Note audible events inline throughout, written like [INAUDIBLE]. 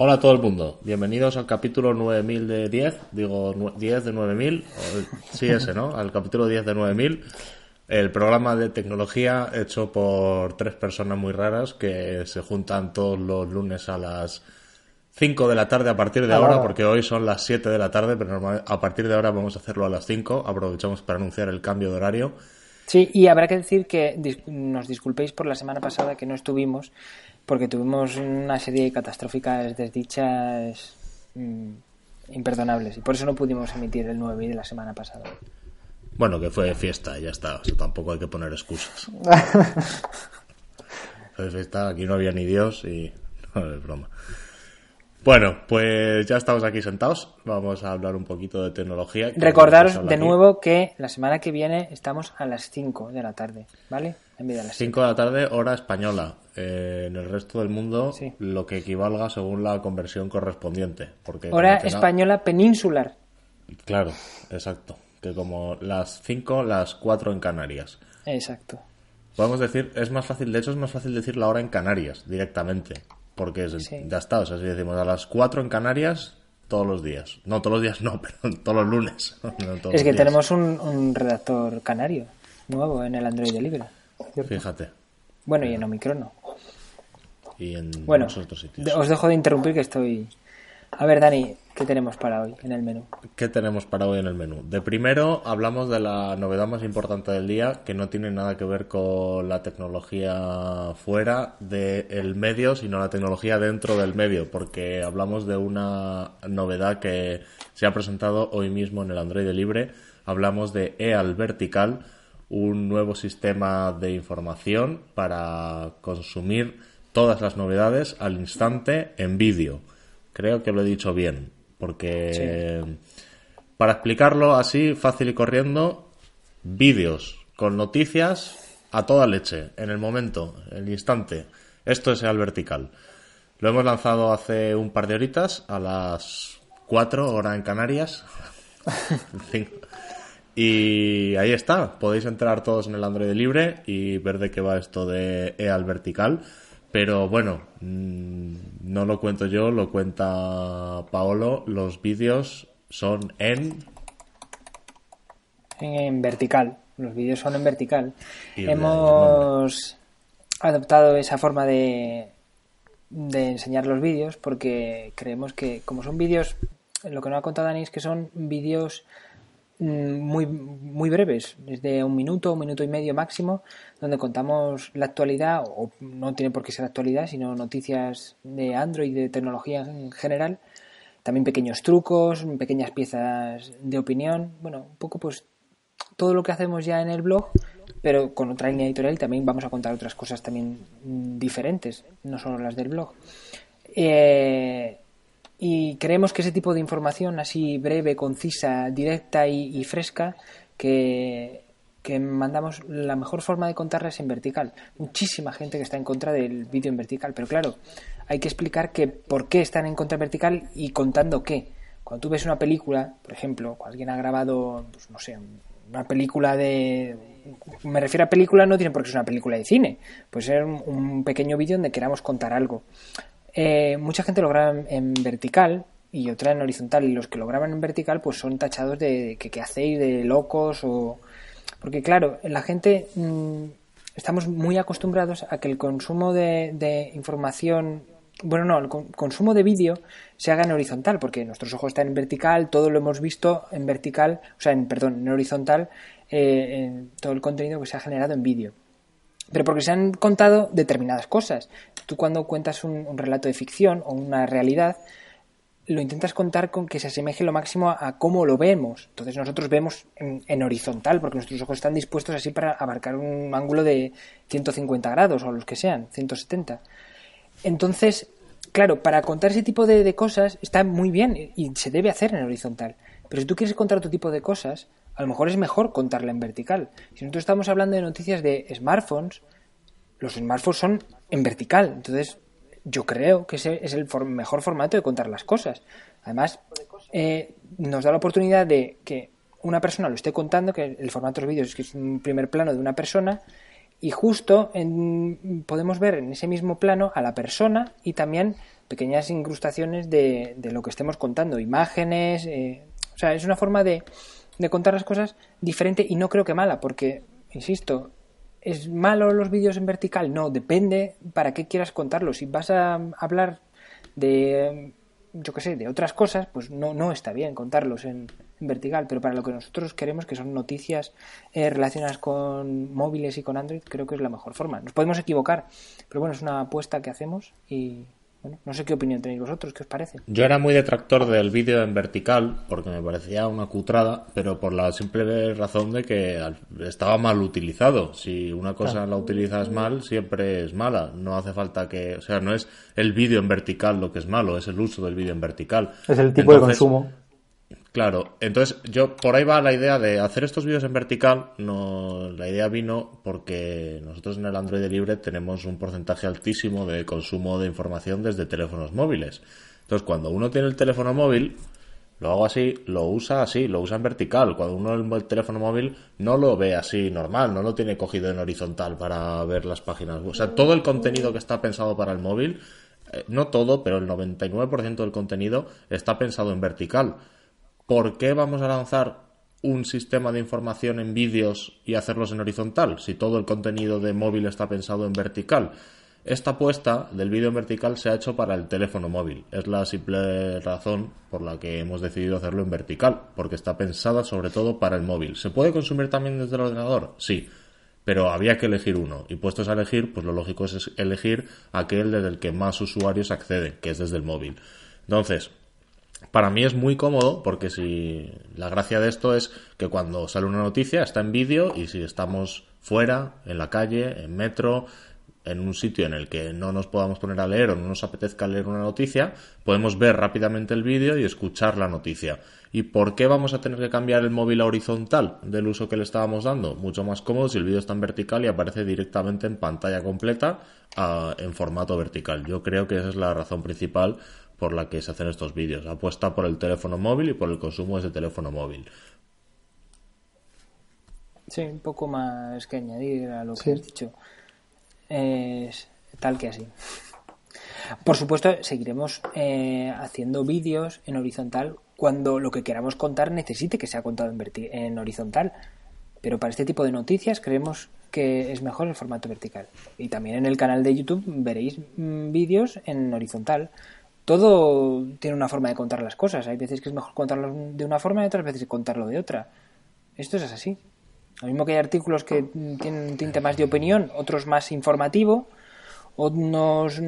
Hola a todo el mundo, bienvenidos al capítulo 9000 de 10, digo 10 de 9000, sí ese, ¿no? Al capítulo 10 de 9000, el programa de tecnología hecho por tres personas muy raras que se juntan todos los lunes a las 5 de la tarde a partir de ahora, porque hoy son las 7 de la tarde, pero a partir de ahora vamos a hacerlo a las 5, aprovechamos para anunciar el cambio de horario. Sí, y habrá que decir que nos disculpéis por la semana pasada que no estuvimos porque tuvimos una serie de catastróficas desdichas mm, imperdonables y por eso no pudimos emitir el 9 de la semana pasada. Bueno, que fue fiesta, ya está, tampoco hay que poner excusas. [LAUGHS] fue fiesta, aquí no había ni Dios y [LAUGHS] no es broma. Bueno, pues ya estamos aquí sentados. Vamos a hablar un poquito de tecnología. Recordaros de nuevo que la semana que viene estamos a las 5 de la tarde, ¿vale? En vez de las 5 de la tarde, hora española. Eh, en el resto del mundo, lo que equivalga según la conversión correspondiente. Porque hora española peninsular. Claro, exacto. Que como las 5, las 4 en Canarias. Exacto. Podemos decir, es más fácil, de hecho es más fácil decir la hora en Canarias directamente porque ya está, o sea, si decimos a las 4 en Canarias todos los días. No, todos los días no, [LAUGHS] pero todos los lunes. [LAUGHS] es que tenemos un, redactor canario nuevo en el Android de Libre. Fíjate. Bueno, y en Omicron no. Y en bueno, otros sitios. Os dejo de interrumpir que estoy... A ver, Dani, ¿Qué tenemos para hoy en el menú? ¿Qué tenemos para hoy en el menú? De primero hablamos de la novedad más importante del día, que no tiene nada que ver con la tecnología fuera del medio, sino la tecnología dentro del medio, porque hablamos de una novedad que se ha presentado hoy mismo en el Android libre. Hablamos de EAL Vertical, un nuevo sistema de información para consumir todas las novedades al instante en vídeo. Creo que lo he dicho bien porque para explicarlo así, fácil y corriendo, vídeos con noticias a toda leche, en el momento, en el instante. Esto es el vertical. Lo hemos lanzado hace un par de horitas, a las 4 hora en Canarias. [LAUGHS] y ahí está, podéis entrar todos en el Android libre y ver de qué va esto de EAL vertical. Pero bueno, mm, no lo cuento yo, lo cuenta Paolo. Los vídeos son en. En vertical. Los vídeos son en vertical. Hemos adoptado esa forma de, de enseñar los vídeos porque creemos que, como son vídeos, lo que nos ha contado Dani es que son vídeos muy, muy breves, desde un minuto, un minuto y medio máximo, donde contamos la actualidad, o no tiene por qué ser actualidad, sino noticias de Android, de tecnología en general, también pequeños trucos, pequeñas piezas de opinión, bueno, un poco pues todo lo que hacemos ya en el blog, pero con otra línea editorial también vamos a contar otras cosas también diferentes, no solo las del blog. Eh, y creemos que ese tipo de información así breve, concisa, directa y, fresca que, mandamos, la mejor forma de contarla es en vertical. Muchísima gente que está en contra del vídeo en vertical, pero claro, hay que explicar que por qué están en contra vertical y contando qué. Cuando tú ves una película, por ejemplo, alguien ha grabado, pues no sé, una película de... Me refiero a película, no tiene por qué ser una película de cine. Puede ser un pequeño vídeo donde queramos contar algo. Eh, mucha gente lo graba en, vertical y otra en horizontal. Y los que lo graban en vertical pues son tachados de que, que hacéis de locos o porque claro la gente mm, estamos muy acostumbrados a que el consumo de, información bueno no el consumo de vídeo se haga en horizontal porque nuestros ojos están en vertical todo lo hemos visto en vertical o sea en perdón en horizontal eh, todo el contenido que se ha generado en vídeo pero porque se han contado determinadas cosas. Tú cuando cuentas un, relato de ficción o una realidad, lo intentas contar con que se asemeje lo máximo a, cómo lo vemos. Entonces nosotros vemos en, horizontal, porque nuestros ojos están dispuestos así para abarcar un ángulo de 150 grados o los que sean, 170. Entonces, claro, para contar ese tipo de, de cosas está muy bien y se debe hacer en horizontal. Pero si tú quieres contar otro tipo de cosas, a lo mejor es mejor contarla en vertical. Si nosotros estamos hablando de noticias de smartphones, los smartphones son en vertical. Entonces, yo creo que ese es el mejor formato de contar las cosas. Además, eh, nos da la oportunidad de que una persona lo esté contando, que el formato de los vídeos es que es un primer plano de una persona, y justo podemos ver en ese mismo plano a la persona y también pequeñas incrustaciones de, de lo que estemos contando, imágenes, eh, o sea, es una forma de, de contar las cosas diferente y no creo que mala, porque, insisto, ¿es malo los vídeos en vertical? No, depende para qué quieras contarlo. Si vas a hablar de, yo qué sé, de otras cosas, pues no, no está bien contarlos en, vertical, pero para lo que nosotros queremos, que son noticias eh, relacionadas con móviles y con Android, creo que es la mejor forma. Nos podemos equivocar, pero bueno, es una apuesta que hacemos y bueno, no sé qué opinión tenéis vosotros, ¿qué os parece? Yo era muy detractor del vídeo en vertical porque me parecía una cutrada, pero por la simple razón de que estaba mal utilizado. Si una cosa la utilizas mal, siempre es mala. No hace falta que, o sea, no es el vídeo en vertical lo que es malo, es el uso del vídeo en vertical. Es el tipo de consumo. Claro, entonces yo por ahí va la idea de hacer estos vídeos en vertical. No, la idea vino porque nosotros en el Android Libre tenemos un porcentaje altísimo de consumo de información desde teléfonos móviles. Entonces, cuando uno tiene el teléfono móvil, lo hago así, lo usa así, lo usa en vertical. Cuando uno el teléfono móvil no lo ve así normal, no lo tiene cogido en horizontal para ver las páginas. O sea, todo el contenido que está pensado para el móvil, eh, no todo, pero el 99% del contenido está pensado en vertical. ¿Por qué vamos a lanzar un sistema de información en vídeos y hacerlos en horizontal si todo el contenido de móvil está pensado en vertical? Esta apuesta del vídeo en vertical se ha hecho para el teléfono móvil. Es la simple razón por la que hemos decidido hacerlo en vertical, porque está pensada sobre todo para el móvil. ¿Se puede consumir también desde el ordenador? Sí, pero había que elegir uno. Y puestos a elegir, pues lo lógico es elegir aquel desde el que más usuarios acceden, que es desde el móvil. Entonces, para mí es muy cómodo porque si la gracia de esto es que cuando sale una noticia está en vídeo y si estamos fuera, en la calle, en metro, en un sitio en el que no nos podamos poner a leer o no nos apetezca leer una noticia, podemos ver rápidamente el vídeo y escuchar la noticia. ¿Y por qué vamos a tener que cambiar el móvil a horizontal del uso que le estábamos dando? Mucho más cómodo si el vídeo está en vertical y aparece directamente en pantalla completa en formato vertical. Yo creo que esa es la razón principal por la que se hacen estos vídeos. Apuesta por el teléfono móvil y por el consumo de ese teléfono móvil. Sí, un poco más que añadir a lo que has dicho. Es tal que así. Por supuesto, seguiremos eh, haciendo vídeos en horizontal cuando lo que queramos contar necesite que sea contado en, en horizontal. Pero para este tipo de noticias creemos que es mejor el formato vertical. Y también en el canal de YouTube veréis mm, vídeos en horizontal todo tiene una forma de contar las cosas. Hay veces que es mejor contarlo de una forma y otras veces contarlo de otra. Esto es así. Lo mismo que hay artículos que tienen un tinte más de opinión, otros más informativo, unos,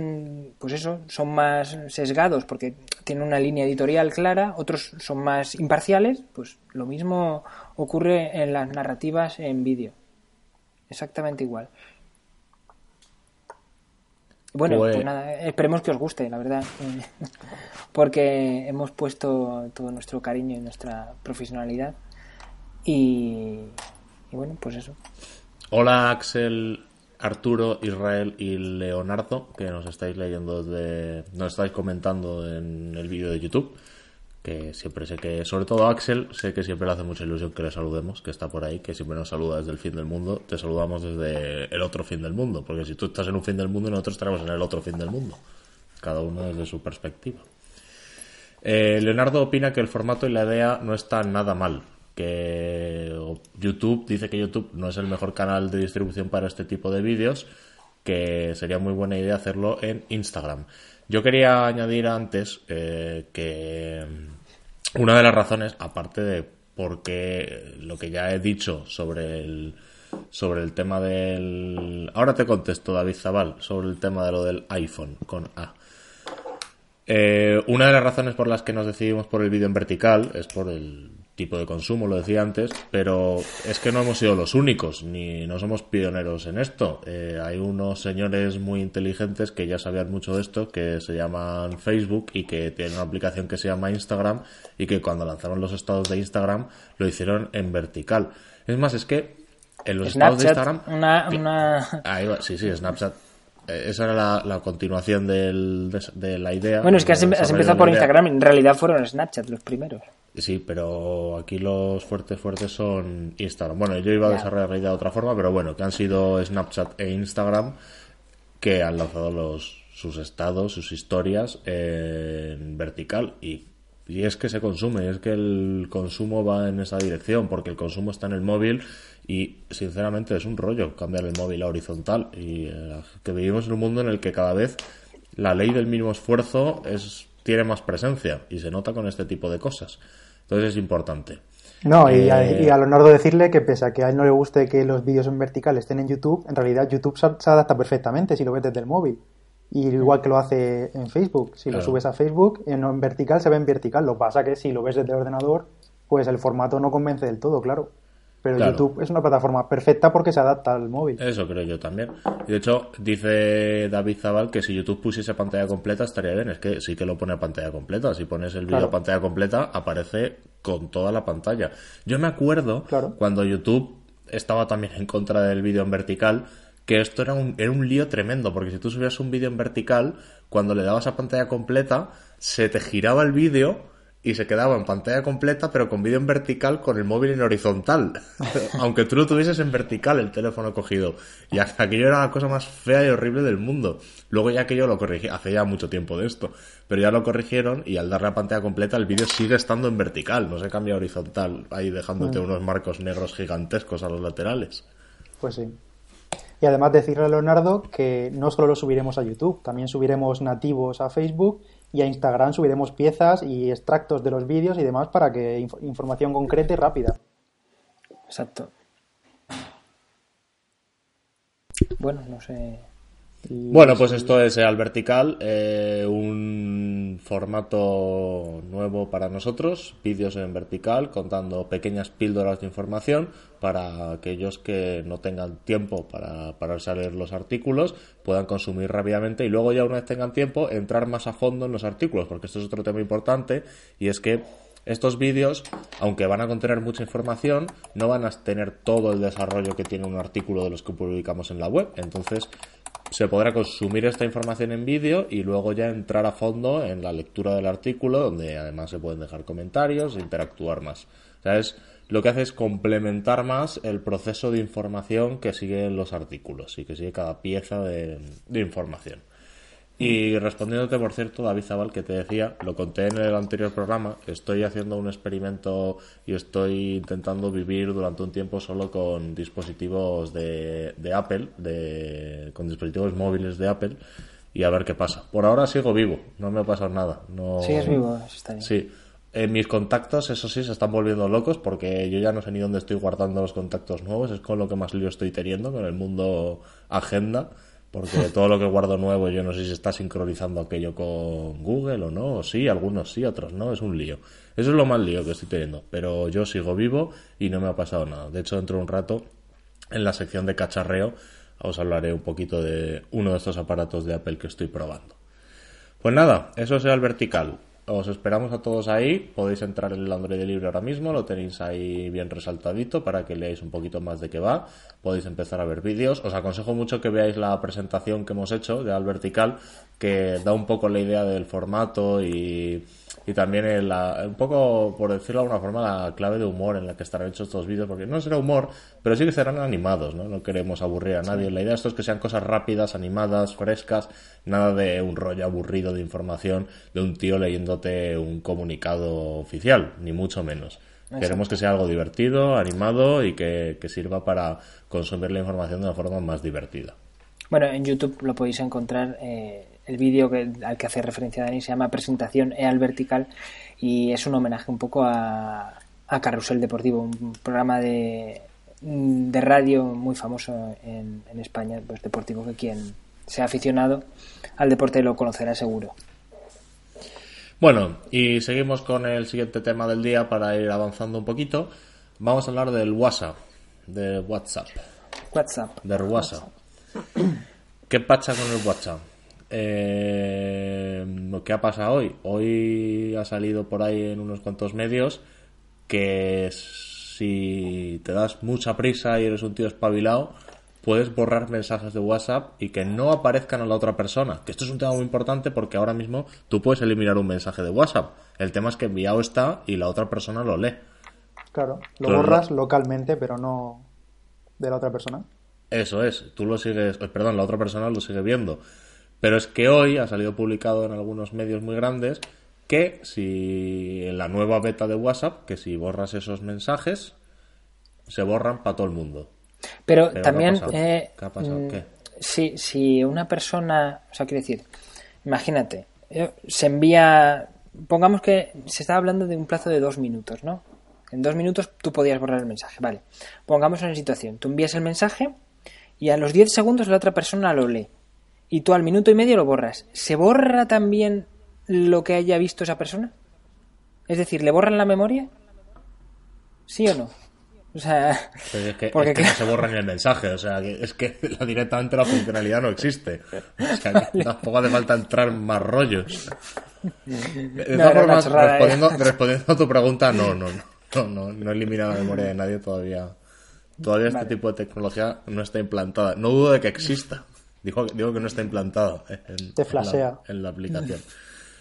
pues eso, son más sesgados porque tienen una línea editorial clara, otros son más imparciales, pues lo mismo ocurre en las narrativas en vídeo. Exactamente igual. Bueno, pues, pues nada, esperemos que os guste, la verdad, [LAUGHS] porque hemos puesto todo nuestro cariño y nuestra profesionalidad. Y, bueno, pues eso. Hola Axel, Arturo, Israel y Leonardo, que nos estáis leyendo desde, nos estáis comentando en el vídeo de YouTube que siempre sé que, sobre todo Axel, sé que siempre le hace mucha ilusión que le saludemos, que está por ahí, que siempre nos saluda desde el fin del mundo, te saludamos desde el otro fin del mundo, porque si tú estás en un fin del mundo, nosotros estaremos en el otro fin del mundo, cada uno desde su perspectiva. Eh, Leonardo opina que el formato y la idea no están nada mal, que YouTube dice que YouTube no es el mejor canal de distribución para este tipo de vídeos, que sería muy buena idea hacerlo en Instagram. Yo quería añadir antes eh, que una de las razones, aparte de porque lo que ya he dicho sobre el sobre el tema del ahora te contesto David Zabal sobre el tema de lo del iPhone con A. Eh, una de las razones por las que nos decidimos por el vídeo en vertical es por el tipo de consumo, lo decía antes, pero es que no hemos sido los únicos, ni no somos pioneros en esto. Eh, hay unos señores muy inteligentes que ya sabían mucho de esto, que se llaman Facebook y que tienen una aplicación que se llama Instagram y que cuando lanzaron los estados de Instagram lo hicieron en vertical. Es más, es que en los estados de Instagram... Una, Ahí va, sí, sí, Snapchat eh, esa era la, continuación de, la idea. Bueno, es que has, em-, empezado por Instagram, en realidad fueron Snapchat los primeros. Sí, pero aquí los fuertes fuertes son Instagram. Bueno, yo iba a desarrollar la idea de otra forma, pero bueno, que han sido Snapchat e Instagram que han lanzado los sus estados, sus historias en vertical y, y es que se consume, es que el consumo va en esa dirección porque el consumo está en el móvil y sinceramente es un rollo cambiar el móvil a horizontal y eh, que vivimos en un mundo en el que cada vez la ley del mínimo esfuerzo es tiene más presencia y se nota con este tipo de cosas. Entonces es importante. No, y, a, eh, Leonardo decirle que pese a que a él no le guste que los vídeos en vertical estén en YouTube, en realidad YouTube se, adapta perfectamente si lo ves desde el móvil. Y igual que lo hace en Facebook. Si lo subes a Facebook, en, vertical se ve en vertical. Lo que pasa que si lo ves desde el ordenador, pues el formato no convence del todo, claro. Pero YouTube es una plataforma perfecta porque se adapta al móvil. Eso creo yo también. Y de hecho, dice David Zabal que si YouTube pusiese pantalla completa estaría bien. Es que sí que lo pone a pantalla completa. Si pones el vídeo a pantalla completa, aparece con toda la pantalla. Yo me acuerdo cuando YouTube estaba también en contra del vídeo en vertical, que esto era un, era un lío tremendo, porque si tú subías un vídeo en vertical, cuando le dabas a pantalla completa, se te giraba el vídeo y se quedaba en pantalla completa, pero con vídeo en vertical con el móvil en horizontal. [LAUGHS] Aunque tú lo tuvieses en vertical el teléfono cogido. Y aquello era la cosa más fea y horrible del mundo. Luego ya que yo lo corrigí, hace ya mucho tiempo de esto, pero ya lo corrigieron y al darle a pantalla completa el vídeo sigue estando en vertical, no se cambia a horizontal, ahí dejándote mm. unos marcos negros gigantescos a los laterales. Pues sí. Y además decirle a Leonardo que no solo lo subiremos a YouTube, también subiremos nativos a Facebook y a Instagram subiremos piezas y extractos de los vídeos y demás para que información concreta y rápida. Exacto. Bueno, no sé. Bueno, pues esto es al vertical, eh, un formato nuevo para nosotros, vídeos en vertical contando pequeñas píldoras de información para aquellos que no tengan tiempo para pararse a leer los artículos, puedan consumir rápidamente y luego ya una vez tengan tiempo entrar más a fondo en los artículos, porque esto es otro tema importante y es que estos vídeos, aunque van a contener mucha información, no van a tener todo el desarrollo que tiene un artículo de los que publicamos en la web. Entonces, se podrá consumir esta información en vídeo y luego ya entrar a fondo en la lectura del artículo, donde además se pueden dejar comentarios e interactuar más. O sea, es, lo que hace es complementar más el proceso de información que siguen los artículos y que sigue cada pieza de información. Y respondiéndote, por cierto, David Zabal, que te decía, lo conté en el anterior programa, estoy haciendo un experimento y estoy intentando vivir durante un tiempo solo con dispositivos de, de Apple, de, con dispositivos móviles de Apple, y a ver qué pasa. Por ahora sigo vivo, no me ha pasado nada. No... es vivo, está bien. Sí. En mis contactos, eso sí, se están volviendo locos porque yo ya no sé ni dónde estoy guardando los contactos nuevos, es con lo que más lío estoy teniendo, con el mundo agenda porque todo lo que guardo nuevo yo no sé si está sincronizando aquello con Google o no, o sí, algunos sí, otros no, es un lío. Eso es lo más lío que estoy teniendo, pero yo sigo vivo y no me ha pasado nada. De hecho, dentro de un rato, en la sección de cacharreo, os hablaré un poquito de uno de estos aparatos de Apple que estoy probando. Pues nada, eso será el vertical. Os esperamos a todos ahí. Podéis entrar en el Android Libre ahora mismo, lo tenéis ahí bien resaltadito para que leáis un poquito más de qué va. Podéis empezar a ver vídeos. Os aconsejo mucho que veáis la presentación que hemos hecho de Al Vertical, que da un poco la idea del formato y y también un poco, por decirlo de alguna forma, la clave de humor en la que estarán hechos estos vídeos, porque no será humor, pero sí que serán animados, ¿no? No queremos aburrir a nadie. La idea de esto es que sean cosas rápidas, animadas, frescas, nada de un rollo aburrido de información de un tío un comunicado oficial, ni mucho menos. Queremos que sea algo divertido, animado y que, sirva para consumir la información de una forma más divertida. Bueno, en YouTube lo podéis encontrar eh, el vídeo que, al que hace referencia Dani se llama Presentación E al Vertical y es un homenaje un poco a, a Carrusel Deportivo, un programa de, de radio muy famoso en, en España, pues deportivo que quien sea aficionado al deporte lo conocerá seguro. Bueno, y seguimos con el siguiente tema del día para ir avanzando un poquito. Vamos a hablar del WhatsApp, de WhatsApp. WhatsApp. Del WhatsApp. ¿Qué pasa con el WhatsApp? Eh, ¿Qué ha pasado hoy? Hoy ha salido por ahí en unos cuantos medios que si te das mucha prisa y eres un tío espabilado, puedes borrar mensajes de WhatsApp y que no aparezcan a la otra persona. Que esto es un tema muy importante porque ahora mismo tú puedes eliminar un mensaje de WhatsApp. El tema es que enviado está y la otra persona lo lee. Claro, lo borras localmente, pero no de la otra persona. Eso es, tú lo sigues, perdón, la otra persona lo sigue viendo Pero es que hoy ha salido publicado en algunos medios muy grandes que si en la nueva beta de WhatsApp, que si borras esos mensajes, se borran para todo el mundo. Pero, también... ¿Qué ha pasado? Eh, ¿Qué? Si, si una persona, o sea, quiere decir, imagínate, eh, se envía, pongamos que se está hablando de un plazo de dos minutos, ¿no? En dos minutos tú podías borrar el mensaje, vale. Pongamos una situación, tú envías el mensaje y a los diez segundos la otra persona lo lee y tú al minuto y medio lo borras. ¿Se borra también lo que haya visto esa persona? Es decir, ¿le borran la memoria? ¿Sí o no? O sea, es que, porque no se borra ni el mensaje, o sea, es que [LAUGHS] directamente la funcionalidad no existe. O sea, tampoco hace falta entrar más rollos. De todas formas, respondiendo, ¿eh? respondiendo, a tu pregunta, no, no, no, no, no he eliminado la memoria de nadie todavía. Todavía este tipo de tecnología no está implantada. No dudo de que exista. Digo, digo que no está implantada en, Te. En, la, aplicación.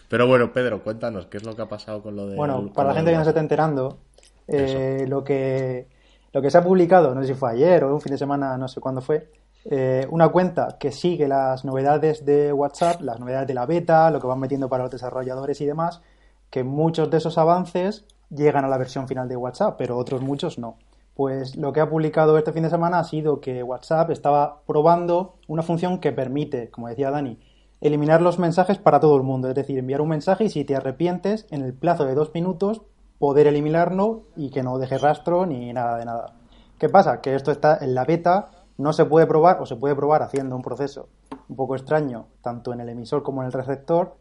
Pero bueno, Pedro, cuéntanos, ¿qué es lo que ha pasado con lo de... Bueno, para la gente que no se está enterando, eh, lo que lo que se ha publicado, no sé si fue ayer o un fin de semana, no sé cuándo fue, eh, una cuenta que sigue las novedades de WhatsApp, las novedades de la beta, lo que van metiendo para los desarrolladores y demás, que muchos de esos avances llegan a la versión final de WhatsApp, pero otros muchos no. Pues lo que ha publicado este fin de semana ha sido que WhatsApp estaba probando una función que permite, como decía Dani, eliminar los mensajes para todo el mundo. Es decir, enviar un mensaje y si te arrepientes, en el plazo de dos minutos poder eliminarlo y que no deje rastro ni nada de nada. ¿Qué pasa? Que esto está en la beta, no se puede probar o se puede probar haciendo un proceso un poco extraño, tanto en el emisor como en el receptor,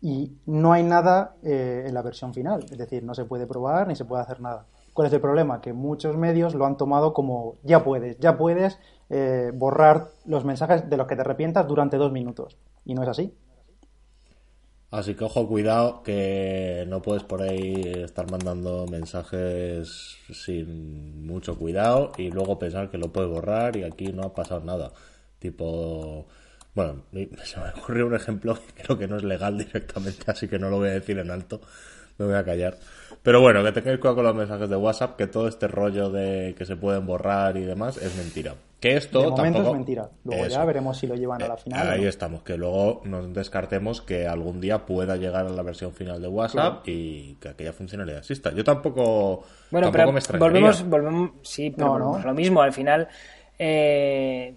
y no hay nada eh, en la versión final, es decir, no se puede probar ni se puede hacer nada. ¿Cuál es el problema? Que muchos medios lo han tomado como ya puedes, ya puedes eh, borrar los mensajes de los que te arrepientas durante dos minutos. Y no es así. Así que ojo, cuidado, que no puedes por ahí estar mandando mensajes sin mucho cuidado y luego pensar que lo puedes borrar y aquí no ha pasado nada. Tipo, bueno, [LAUGHS] se me ocurrió un ejemplo que creo que no es legal directamente, así que no lo voy a decir en alto, me voy a callar. Pero bueno, que tengáis cuidado con los mensajes de WhatsApp, que todo este rollo de que se pueden borrar y demás es mentira. Que esto de momento es mentira. Luego ya veremos si lo llevan a la final. ahí estamos, que luego nos descartemos que algún día pueda llegar a la versión final de WhatsApp y que aquella funcionalidad exista. Yo tampoco, bueno, tampoco me volvemos, volvemos, sí, pero no, lo mismo. Al final, eh,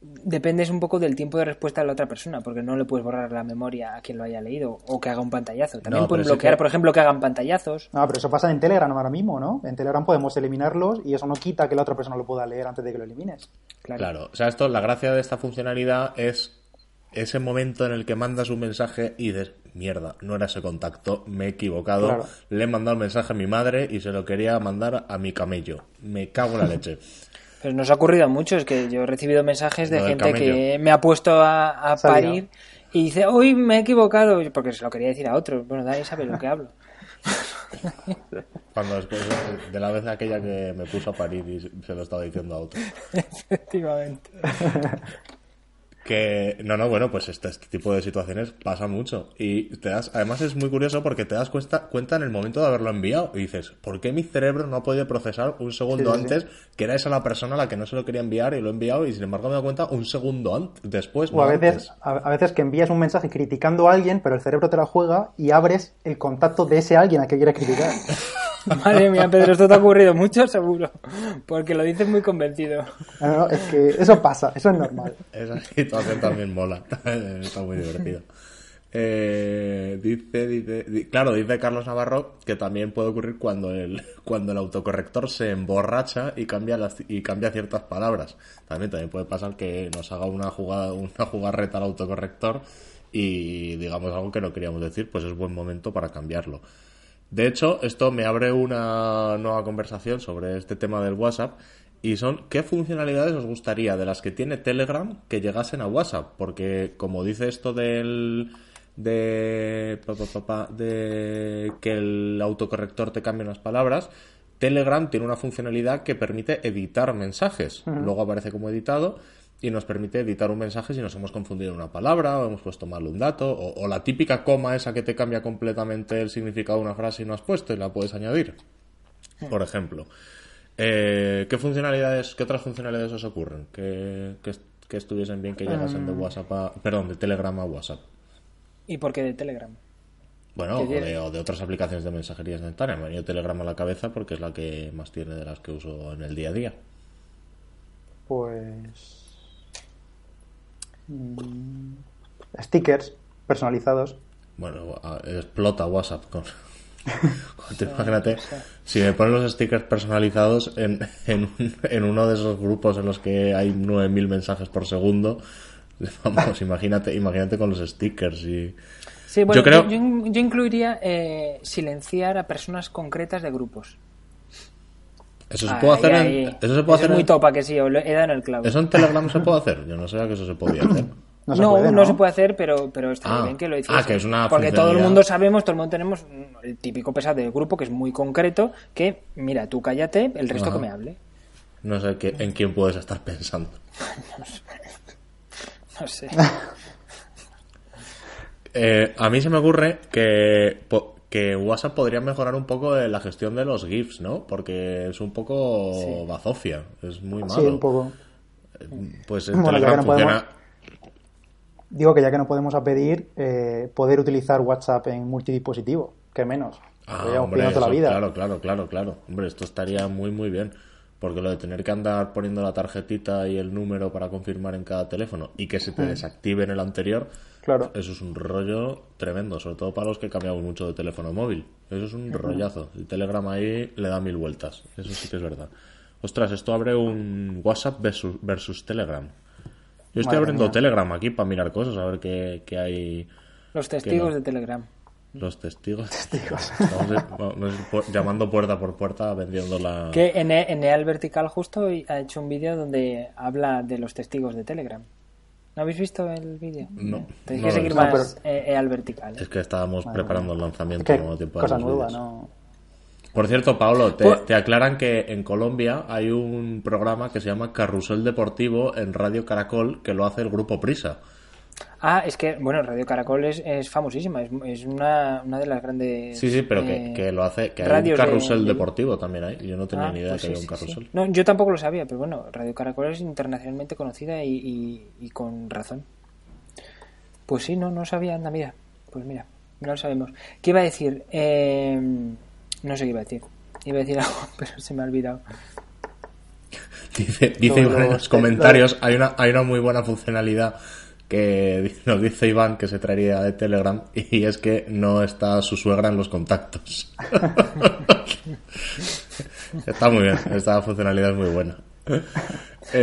dependes un poco del tiempo de respuesta de la otra persona, porque no le puedes borrar la memoria a quien lo haya leído o que haga un pantallazo. También puedes bloquear, por ejemplo, que hagan pantallazos. No, pero eso pasa en Telegram ahora mismo, ¿no? En Telegram podemos eliminarlos y eso no quita que la otra persona lo pueda leer antes de que lo elimines. Claro. O sea, esto, la gracia de esta funcionalidad es ese momento en el que mandas un mensaje y dices, mierda, no era ese contacto, me he equivocado, le he mandado el mensaje a mi madre y se lo quería mandar a mi camello. Me cago en la leche. [LAUGHS] Pero nos ha ocurrido mucho, es que yo he recibido mensajes de gente que me ha puesto a, parir y dice, hoy me he equivocado, porque se lo quería decir a otro. Bueno, Dani sabe lo que hablo. [LAUGHS] Cuando después de la vez aquella que me puso a parir y se lo estaba diciendo a otro. [LAUGHS] Efectivamente. Que, no, no, bueno, pues este, este, tipo de situaciones pasa mucho. Y te das, además es muy curioso porque te das cuenta, cuenta en el momento de haberlo enviado y dices, ¿por qué mi cerebro no ha podido procesar un segundo antes que era esa la persona a la que no se lo quería enviar y lo he enviado y sin embargo me da cuenta un segundo antes, después? O a veces, a, veces que envías un mensaje criticando a alguien, pero el cerebro te la juega y abres el contacto de ese alguien a que quieres criticar. [LAUGHS] Madre mía, Pedro, esto te ha ocurrido mucho, seguro. Porque lo dices muy convencido. No, es que eso pasa, eso es normal. Esa situación también mola. [LAUGHS] Está muy divertido. Eh, dice, dice, claro, dice Carlos Navarro que también puede ocurrir cuando el, [LAUGHS] cuando el autocorrector se emborracha y cambia las, y cambia ciertas palabras. También, también puede pasar que nos haga una jugada, una jugarreta al autocorrector y digamos algo que no queríamos decir, pues es buen momento para cambiarlo. De hecho, esto me abre una nueva conversación sobre este tema del WhatsApp y son qué funcionalidades os gustaría de las que tiene Telegram que llegasen a WhatsApp, porque como dice esto del de, de que el autocorrector te cambie unas palabras, Telegram tiene una funcionalidad que permite editar mensajes. Luego aparece como editado y nos permite editar un mensaje si nos hemos confundido en una palabra o hemos puesto mal un dato o, la típica coma esa que te cambia completamente el significado de una frase y no has puesto y la puedes añadir. Por ejemplo. Eh, ¿Qué funcionalidades, qué otras funcionalidades os ocurren? ¿Qué, que estuviesen bien que llegasen de mm. WhatsApp a... Perdón, de Telegram a WhatsApp. ¿Y por qué de Telegram? Bueno, o de, otras aplicaciones de mensajería instantánea. Me ha venido Telegram a la cabeza porque es la que más tiene de las que uso en el día a día. Pues... Mm, stickers personalizados. Bueno, explota WhatsApp con... Imagínate, si me ponen los stickers personalizados en, en, uno de esos grupos en los que hay 9.000 mensajes por segundo, [LAUGHS] vamos, imagínate, imagínate con los stickers y... yo, creo... yo, incluiría eh, silenciar a personas concretas de grupos. Eso se puede hacer en... Eso se puede hacer es muy topa que sí, he dado en el clavo. ¿Eso en Telegram se puede hacer? Yo no sabía que eso se podía hacer. [LAUGHS] No, no, se, puede, hacer, pero, pero está ah. bien que lo hiciese. Ah, que es una Porque todo el mundo sabemos, todo el mundo tenemos el típico pesado del grupo que es muy concreto, que, mira, tú cállate, el resto que me hable. No sé qué, en quién puedes estar pensando. [LAUGHS] no sé. [LAUGHS] Eh, a mí se me ocurre que, que WhatsApp podría mejorar un poco la gestión de los GIFs, ¿no? Porque es un poco bazofia, es muy malo. Sí, un poco. Pues en Telegram funciona digo que ya que no podemos pedir, eh, poder utilizar WhatsApp en multidispositivo, que menos. Ah, la vida. Claro, claro, claro, claro. Hombre, esto estaría muy, muy bien. Porque lo de tener que andar poniendo la tarjetita y el número para confirmar en cada teléfono y que se te mm. desactive en el anterior, claro. eso es un rollo tremendo, sobre todo para los que cambiamos mucho de teléfono móvil. Eso es un rollazo. El Telegram ahí le da mil vueltas. Eso sí que es verdad. Ostras, esto abre un WhatsApp versus Telegram. Yo estoy abriendo Telegram aquí para mirar cosas, a ver qué, qué hay. Los testigos de Telegram. Los testigos. [LAUGHS] testigos. Estamos llamando puerta por puerta vendiendo la. Que en, e, en EAL Vertical justo ha hecho un vídeo donde habla de los testigos de Telegram. ¿No habéis visto el vídeo? No. Tenéis que seguir más EAL Vertical. Es que estábamos preparando el lanzamiento. Es tiempo cosa nueva, ¿no? Por cierto, Pablo, pues- te, aclaran que en Colombia hay un programa que se llama Carrusel Deportivo en Radio Caracol que lo hace el grupo Prisa. Ah, es que, bueno, Radio Caracol es, es famosísima, es, una, una, de las grandes. Sí, sí, pero que, eh, lo hace. Que hay un carrusel deportivo también hay. Yo no tenía ah, ni idea pues que había un carrusel. No, yo tampoco lo sabía, pero bueno, Radio Caracol es internacionalmente conocida y, y, con razón. Pues sí, no, no sabía, anda, mira. Pues mira, no lo sabemos. ¿Qué iba a decir? Eh no sé qué iba a decir. Iba a decir algo, [LAUGHS] pero se me ha olvidado. Dice, dice en los comentarios, hay una, hay una muy buena funcionalidad que [LAUGHS] nos dice Iván que se traería de Telegram y es que no está su suegra en los contactos. [LAUGHS] está muy bien, esta funcionalidad es muy buena.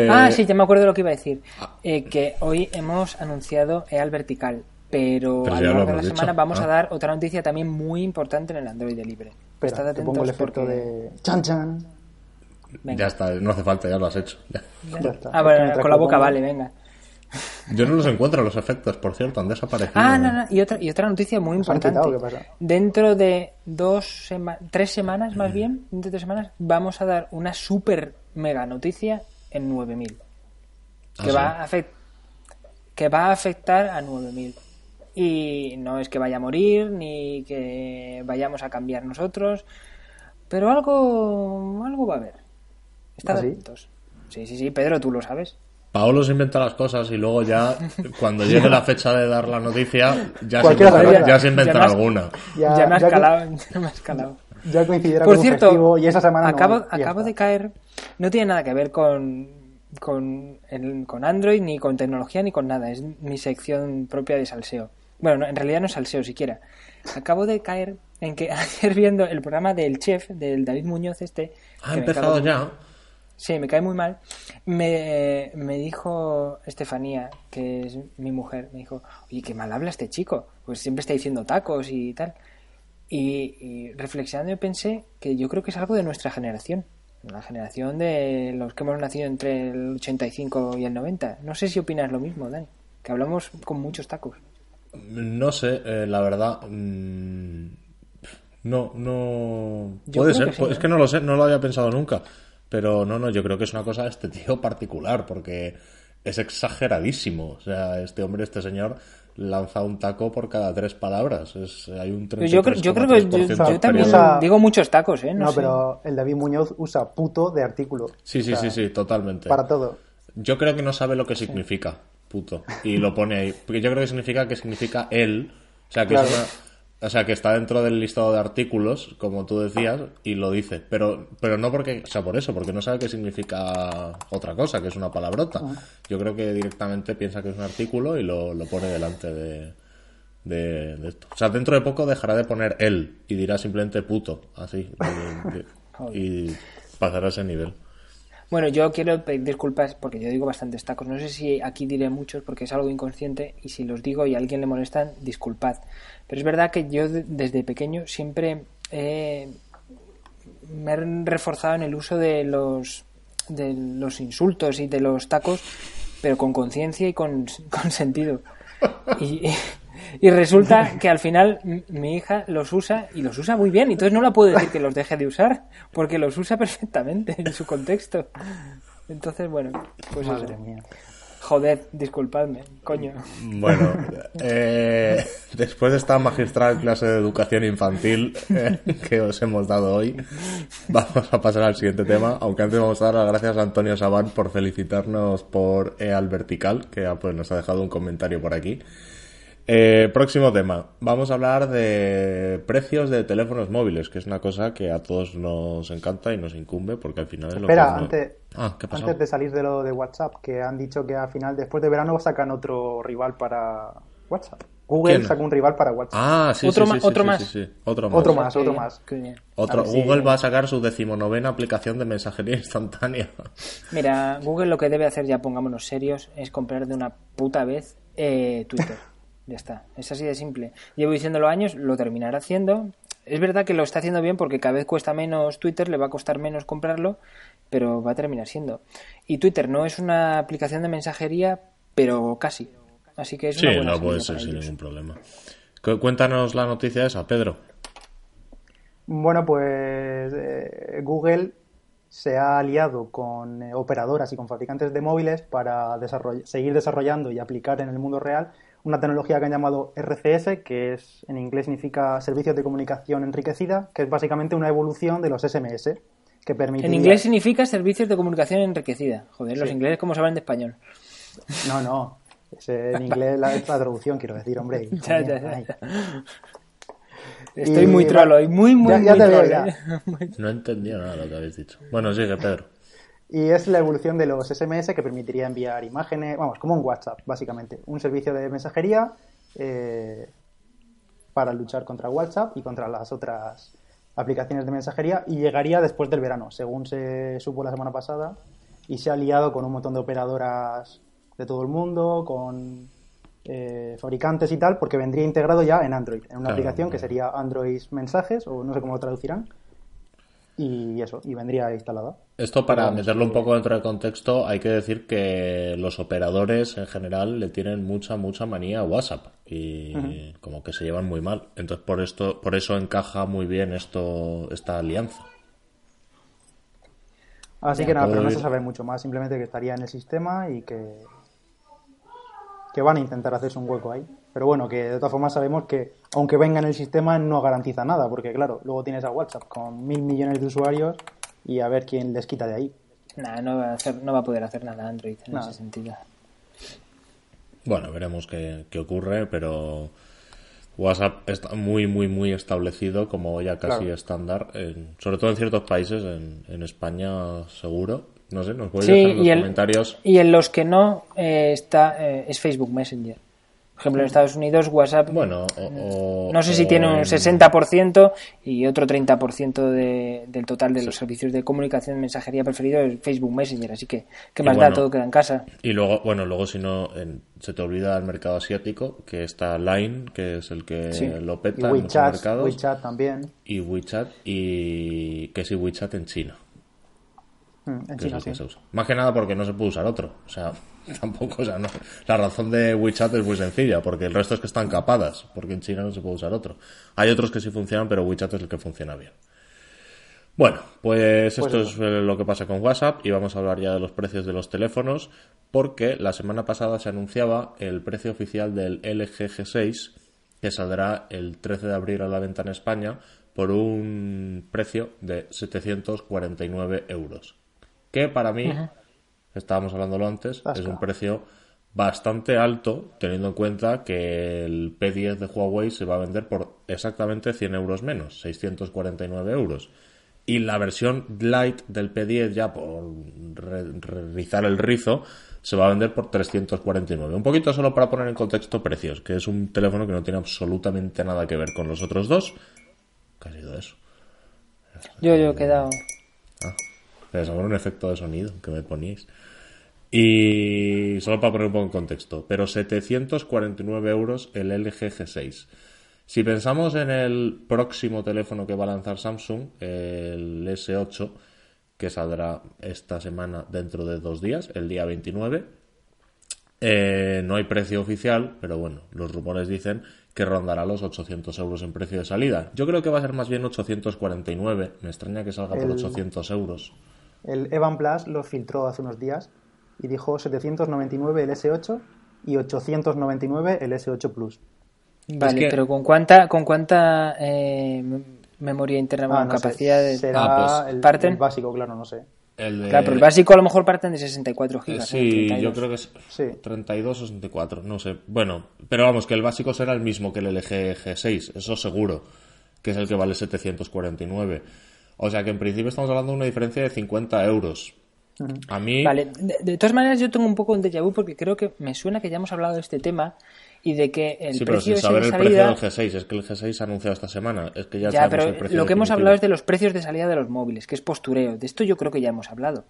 ah, sí, ya me acuerdo de lo que iba a decir. Ah. Eh, que hoy hemos anunciado EAL Vertical, pero, a lo largo de la semana vamos a ah. dar otra noticia también muy importante en el Android libre. Espera, te pongo el efecto de chan chan. Ya está, no hace falta, ya lo has hecho. Ah, bueno, con la boca vale, venga. Yo no los encuentro los efectos, por cierto, han desaparecido. Ah, no, no. Y otra, y otra noticia muy importante. Dentro de dos tres semanas, más bien, dentro de tres semanas, vamos a dar una super mega noticia en 9000. Ah, que, va a que va a afectar a 9000 y no es que vaya a morir ni que vayamos a cambiar nosotros, pero algo algo va a haber. Estad ¿Ah, atentos. Sí, sí, sí, Pedro, tú lo sabes. Paolo se inventa las cosas y luego ya, [LAUGHS] cuando llegue la fecha de dar la noticia, ya, se, inventa, ya se inventa alguna. Ya, me ha escalado, ya me ha escalado. Ya coincidirá Por cierto, y esa semana acabo, acabo de caer, no tiene nada que ver con, con, con Android, ni con tecnología, ni con nada. Es mi sección propia de salseo. Bueno, en realidad no salseo siquiera. Acabo de caer en que [LAUGHS] ayer viendo el programa del chef, del David Muñoz este... Ha empezado ya. Sí, me cae muy mal. Me, me dijo Estefanía, que es mi mujer, me dijo, oye, qué mal habla este chico, pues siempre está diciendo tacos y tal. Y, y reflexionando yo pensé que yo creo que es algo de nuestra generación, la generación de los que hemos nacido entre el 85 y el 90. No sé si opinas lo mismo, Dani, que hablamos con muchos tacos. No sé, eh, la verdad. Mm, no, no. puede ser, es que no lo sé, no lo había pensado nunca. Pero no, no, yo creo que es una cosa de este tío particular, porque es exageradísimo. O sea, este hombre, este señor, lanza un taco por cada tres palabras. Es, hay un yo, creo, yo creo que yo, también digo muchos tacos, ¿eh? No, pero el David Muñoz usa puto de artículo. Sí, sí, sí, sí, totalmente. Para todo. Yo creo que no sabe lo que significa, puto. Y lo pone ahí. Porque yo creo que significa que significa él. O sea, que o sea, que está dentro del listado de artículos, como tú decías, y lo dice. Pero, pero no porque, o sea, por eso, porque no sabe qué significa otra cosa, que es una palabrota. Ah. Yo creo que directamente piensa que es un artículo y lo, lo pone delante de, de, esto. O sea, dentro de poco dejará de poner él y dirá simplemente puto, así. [LAUGHS] y pasará a ese nivel. Bueno, yo quiero pedir disculpas porque yo digo bastantes tacos. No sé si aquí diré muchos porque es algo inconsciente y si los digo y a alguien le molestan, disculpad. Pero es verdad que yo desde pequeño siempre me he reforzado en el uso de los, de los insultos y de los tacos, pero con conciencia y con, [LAUGHS] con sentido. Y, y resulta que al final mi hija los usa y los usa muy bien. Entonces no la puedo decir que los deje de usar porque los usa perfectamente en su contexto. Entonces, bueno, pues Madre mía. Joder, disculpadme, coño. Bueno, eh, después de esta magistral clase de educación infantil eh, que os hemos dado hoy, vamos a pasar al siguiente tema. Aunque antes vamos a dar las gracias a Antonio Sabán por felicitarnos por EAL Vertical, que pues, nos ha dejado un comentario por aquí. Eh, próximo tema. Vamos a hablar de precios de teléfonos móviles, que es una cosa que a todos nos encanta y nos incumbe porque al final es lo Espera, antes, ah, antes de salir de lo de WhatsApp, que han dicho que al final, después de verano, sacan otro rival para WhatsApp. Google saca un rival para WhatsApp. Ah, sí, ¿Otro, sí, sí, otro, más? otro más. Otro más, otro más. Otro, Google va a sacar su decimonovena aplicación de mensajería [LAUGHS] instantánea. Mira, Google lo que debe hacer, ya pongámonos serios, es comprar de una puta vez eh, Twitter. [LAUGHS] Ya está, es así de simple. Llevo diciéndolo años, lo terminará haciendo. Es verdad que lo está haciendo bien porque cada vez cuesta menos Twitter, le va a costar menos comprarlo, pero va a terminar siendo. Y Twitter no es una aplicación de mensajería, pero casi. Así que es sí, no puede ser sin ningún problema. Cuéntanos la noticia esa, Pedro. Bueno, pues eh, Google se ha aliado con eh, operadoras y con fabricantes de móviles para seguir desarrollando y aplicar en el mundo real una tecnología que han llamado RCS, que es en inglés significa Servicios de Comunicación Enriquecida, que es básicamente una evolución de los SMS, que permite... En inglés significa Servicios de Comunicación Enriquecida. Joder, los ingleses cómo saben de español. No, no. Es en inglés la, traducción, quiero decir, hombre. [LAUGHS] ya, ya, ya. Estoy muy trolo y muy, muy, ya, te veo, ya. ¿eh? [LAUGHS] No he entendido nada de lo que habéis dicho. Bueno, sigue, Pedro. Y es la evolución de los SMS que permitiría enviar imágenes, vamos, como un WhatsApp, básicamente. Un servicio de mensajería eh, para luchar contra WhatsApp y contra las otras aplicaciones de mensajería y llegaría después del verano, según se supo la semana pasada, y se ha liado con un montón de operadoras de todo el mundo, con eh, fabricantes y tal, porque vendría integrado ya en Android, en una aplicación que sería Android Mensajes, o no sé cómo lo traducirán, y eso, y vendría instalada. Esto para meterlo un poco dentro del contexto, hay que decir que los operadores en general le tienen mucha, mucha manía a WhatsApp y como que se llevan muy mal. Entonces por esto, por eso encaja muy bien esto, esta alianza. Así que nada, pero no se sabe mucho más, simplemente que estaría en el sistema y que, que van a intentar hacerse un hueco ahí. Pero bueno, que de todas formas sabemos que aunque venga en el sistema no garantiza nada, porque claro, luego tienes a WhatsApp con mil millones de usuarios y a ver quién les quita de ahí. Nada, no va a, hacer, no va a poder hacer nada Android en ese sentido. Bueno, veremos qué, ocurre, pero WhatsApp está muy, muy, muy establecido como ya casi estándar, sobre todo en ciertos países, en, España seguro. No sé, nos puede dejar en los comentarios. Y en los que no eh, está eh, es Facebook Messenger. Por ejemplo, en Estados Unidos WhatsApp, bueno, no sé si tiene un 60% y otro 30% de, del total de los servicios de comunicación y mensajería preferido es Facebook Messenger, así que qué más da, todo queda en casa. Y luego, bueno, luego si no, se te olvida el mercado asiático, que está Line, que es el que lo peta en muchos mercados. WeChat también. Y WeChat, y que sí, WeChat en China. Mm, en China, sí. Más que nada porque no se puede usar otro, o sea... [LAUGHS] tampoco, o sea, no. La razón de WeChat es muy sencilla, porque el resto es que están capadas, porque en China no se puede usar otro. Hay otros que sí funcionan, pero WeChat es el que funciona bien. Bueno, pues, pues esto es lo que pasa con WhatsApp y vamos a hablar ya de los precios de los teléfonos, porque la semana pasada se anunciaba el precio oficial del LG G6, que saldrá el 13 de abril a la venta en España por un precio de 749 euros. Que para mí estábamos hablándolo antes, es un precio bastante alto, teniendo en cuenta que el P10 de Huawei se va a vender por exactamente 100 euros menos, 649 euros. Y la versión light del P10, ya por rizar el rizo, se va a vender por 349. Un poquito solo para poner en contexto precios, que es un teléfono que no tiene absolutamente nada que ver con los otros dos. ¿Qué ha sido eso? Yo, yo he quedado. Es un efecto de sonido que me poníais. Y solo para poner un poco en contexto, pero 749 euros el LG G6. Si pensamos en el próximo teléfono que va a lanzar Samsung, el S8, que saldrá esta semana dentro de dos días, el día 29, eh, no hay precio oficial, pero bueno, los rumores dicen que rondará los 800 euros en precio de salida. Yo creo que va a ser más bien 849, me extraña que salga por 800 euros. El Evan Plus lo filtró hace unos días y dijo 799 el S8 y 899 el S8 Plus. Vale, pero ¿con cuánta, con cuánta eh, memoria interna, ah, capacidad de... Será ah, pues, el, parten? el, básico, claro, no sé. Claro, pero el básico a lo mejor parten de 64 GB. sí, yo creo que es 32 o 64, no sé. Bueno, pero vamos, que el básico será el mismo que el LG G6, eso seguro, que es el que vale 749. O sea que en principio estamos hablando de una diferencia de 50 euros. A mí. Vale, de, todas maneras, yo tengo un poco un déjà vu porque creo que me suena que ya hemos hablado de este tema y de que el sí, pero sin saber el precio del G6, es que el G6 se ha anunciado esta semana, es que ya, ya pero el precio lo que hemos hablado es de los precios de salida de los móviles, que es postureo. De esto yo creo que ya hemos hablado.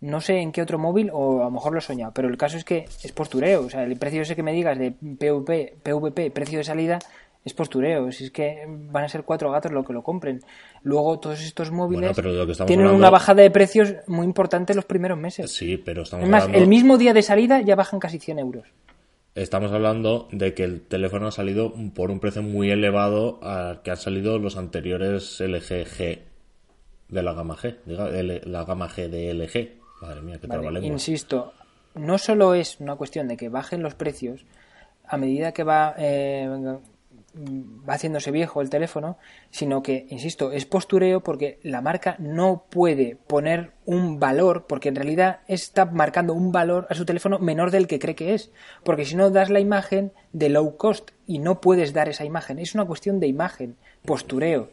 No sé en qué otro móvil, o a lo mejor lo he soñado, pero el caso es que es postureo. O sea, el precio ese que me digas de PVP, PVP precio de salida, es postureo. Si es que van a ser cuatro gatos lo que lo compren. Luego, todos estos móviles tienen una bajada de precios muy importante en los primeros meses. Sí, pero estamos es más, el mismo día de salida ya bajan casi 100 euros. Estamos hablando de que el teléfono ha salido por un precio muy elevado al que han salido los anteriores LG G de la gama G, la gama G de LG. Madre mía, qué vale, Insisto, no solo es una cuestión de que bajen los precios, a medida que va eh, va haciéndose viejo el teléfono, sino que, insisto, es postureo porque la marca no puede poner un valor, porque en realidad está marcando un valor a su teléfono menor del que cree que es, porque si no das la imagen de low cost y no puedes dar esa imagen, es una cuestión de imagen, postureo.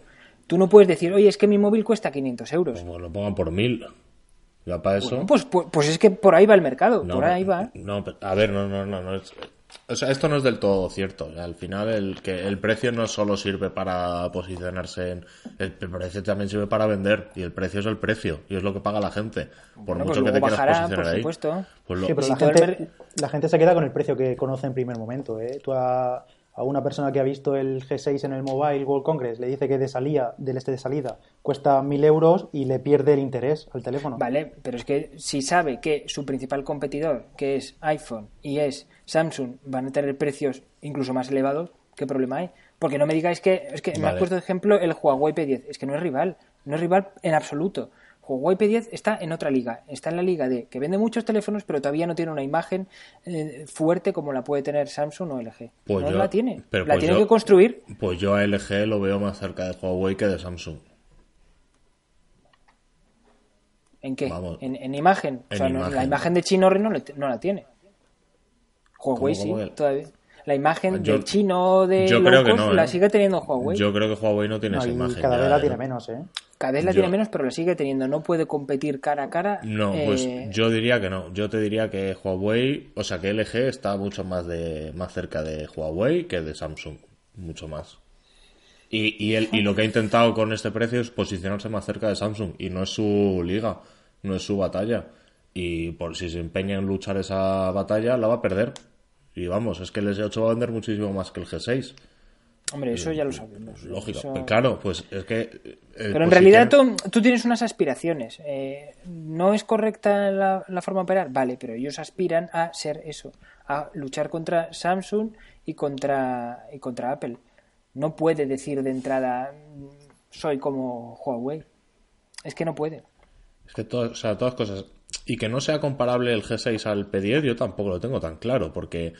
Tú no puedes decir, oye, es que mi móvil cuesta 500 euros. Como lo pongan por mil. Ya para eso. pues, pues, pues, es que por ahí va el mercado, por ahí va. No, a ver, no, no, no, no. O sea, esto no es del todo cierto. Al final, el, que el precio no solo sirve para posicionarse en. El precio también sirve para vender. Y el precio es el precio. Y es lo que paga la gente. Por mucho pues que te quieras posicionar ahí. Pues sí, pero la gente, la gente, se queda con el precio que conoce en primer momento. ¿eh? Tú a, a, una persona que ha visto el G6 en el Mobile World Congress le dice que de salida, del este de salida, cuesta mil euros y le pierde el interés al teléfono. Vale, pero es que si sabe que su principal competidor, que es iPhone y es Samsung van a tener precios incluso más elevados, ¿qué problema hay? Porque no me digáis que, es que me has puesto de ejemplo el Huawei P10, es que no es rival, no es rival en absoluto. Huawei P10 está en otra liga, está en la liga de que vende muchos teléfonos pero todavía no tiene una imagen eh, fuerte como la puede tener Samsung o LG. Pues no la tiene, la pues tiene que construir. Pues yo a LG lo veo más cerca de Huawei que de Samsung. ¿En qué? En, imagen. la imagen de Chino no, no la tiene. Huawei sí, todavía. La imagen del chino de yo creo que no, la ¿eh? sigue teniendo Huawei. Yo creo que Huawei no tiene esa imagen. Cada vez la tiene menos, ¿eh? Cada vez la tiene menos, pero la sigue teniendo. No puede competir cara a cara. No, pues eh, yo diría que no. Yo te diría que Huawei, o sea que LG está mucho más de más cerca de Huawei que de Samsung. Mucho más. Y, y, y lo que ha intentado con este precio es posicionarse más cerca de Samsung. Y no es su liga, no es su batalla. Y por si se empeña en luchar esa batalla, la va a perder. Y vamos, es que el S8 va a vender muchísimo más que el G6. Hombre, eso ya lo sabemos. Lógico. Claro, pues es que. Eh, Pero en realidad tú, tienes unas aspiraciones. Eh, ¿No es correcta la, forma de operar? Vale, pero ellos aspiran a ser eso, a luchar contra Samsung y contra, y contra Apple. No puede decir de entrada, soy como Huawei. Es que no puede. Es que todo, o sea, todas cosas. Y que no sea comparable el G6 al P10, yo tampoco lo tengo tan claro, porque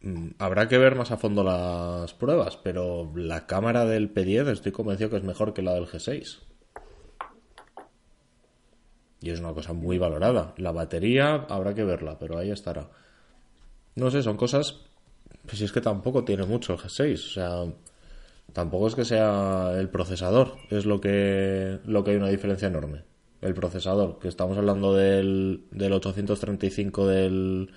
mm, habrá que ver más a fondo las pruebas, pero la cámara del P10 estoy convencido que es mejor que la del G6. Y es una cosa muy valorada. La batería habrá que verla, pero ahí estará. No sé, son cosas. Pues es que tampoco tiene mucho el G6. O sea, tampoco es que sea el procesador. Es lo que, lo que hay una diferencia enorme. El procesador, que estamos hablando del, del 835 del.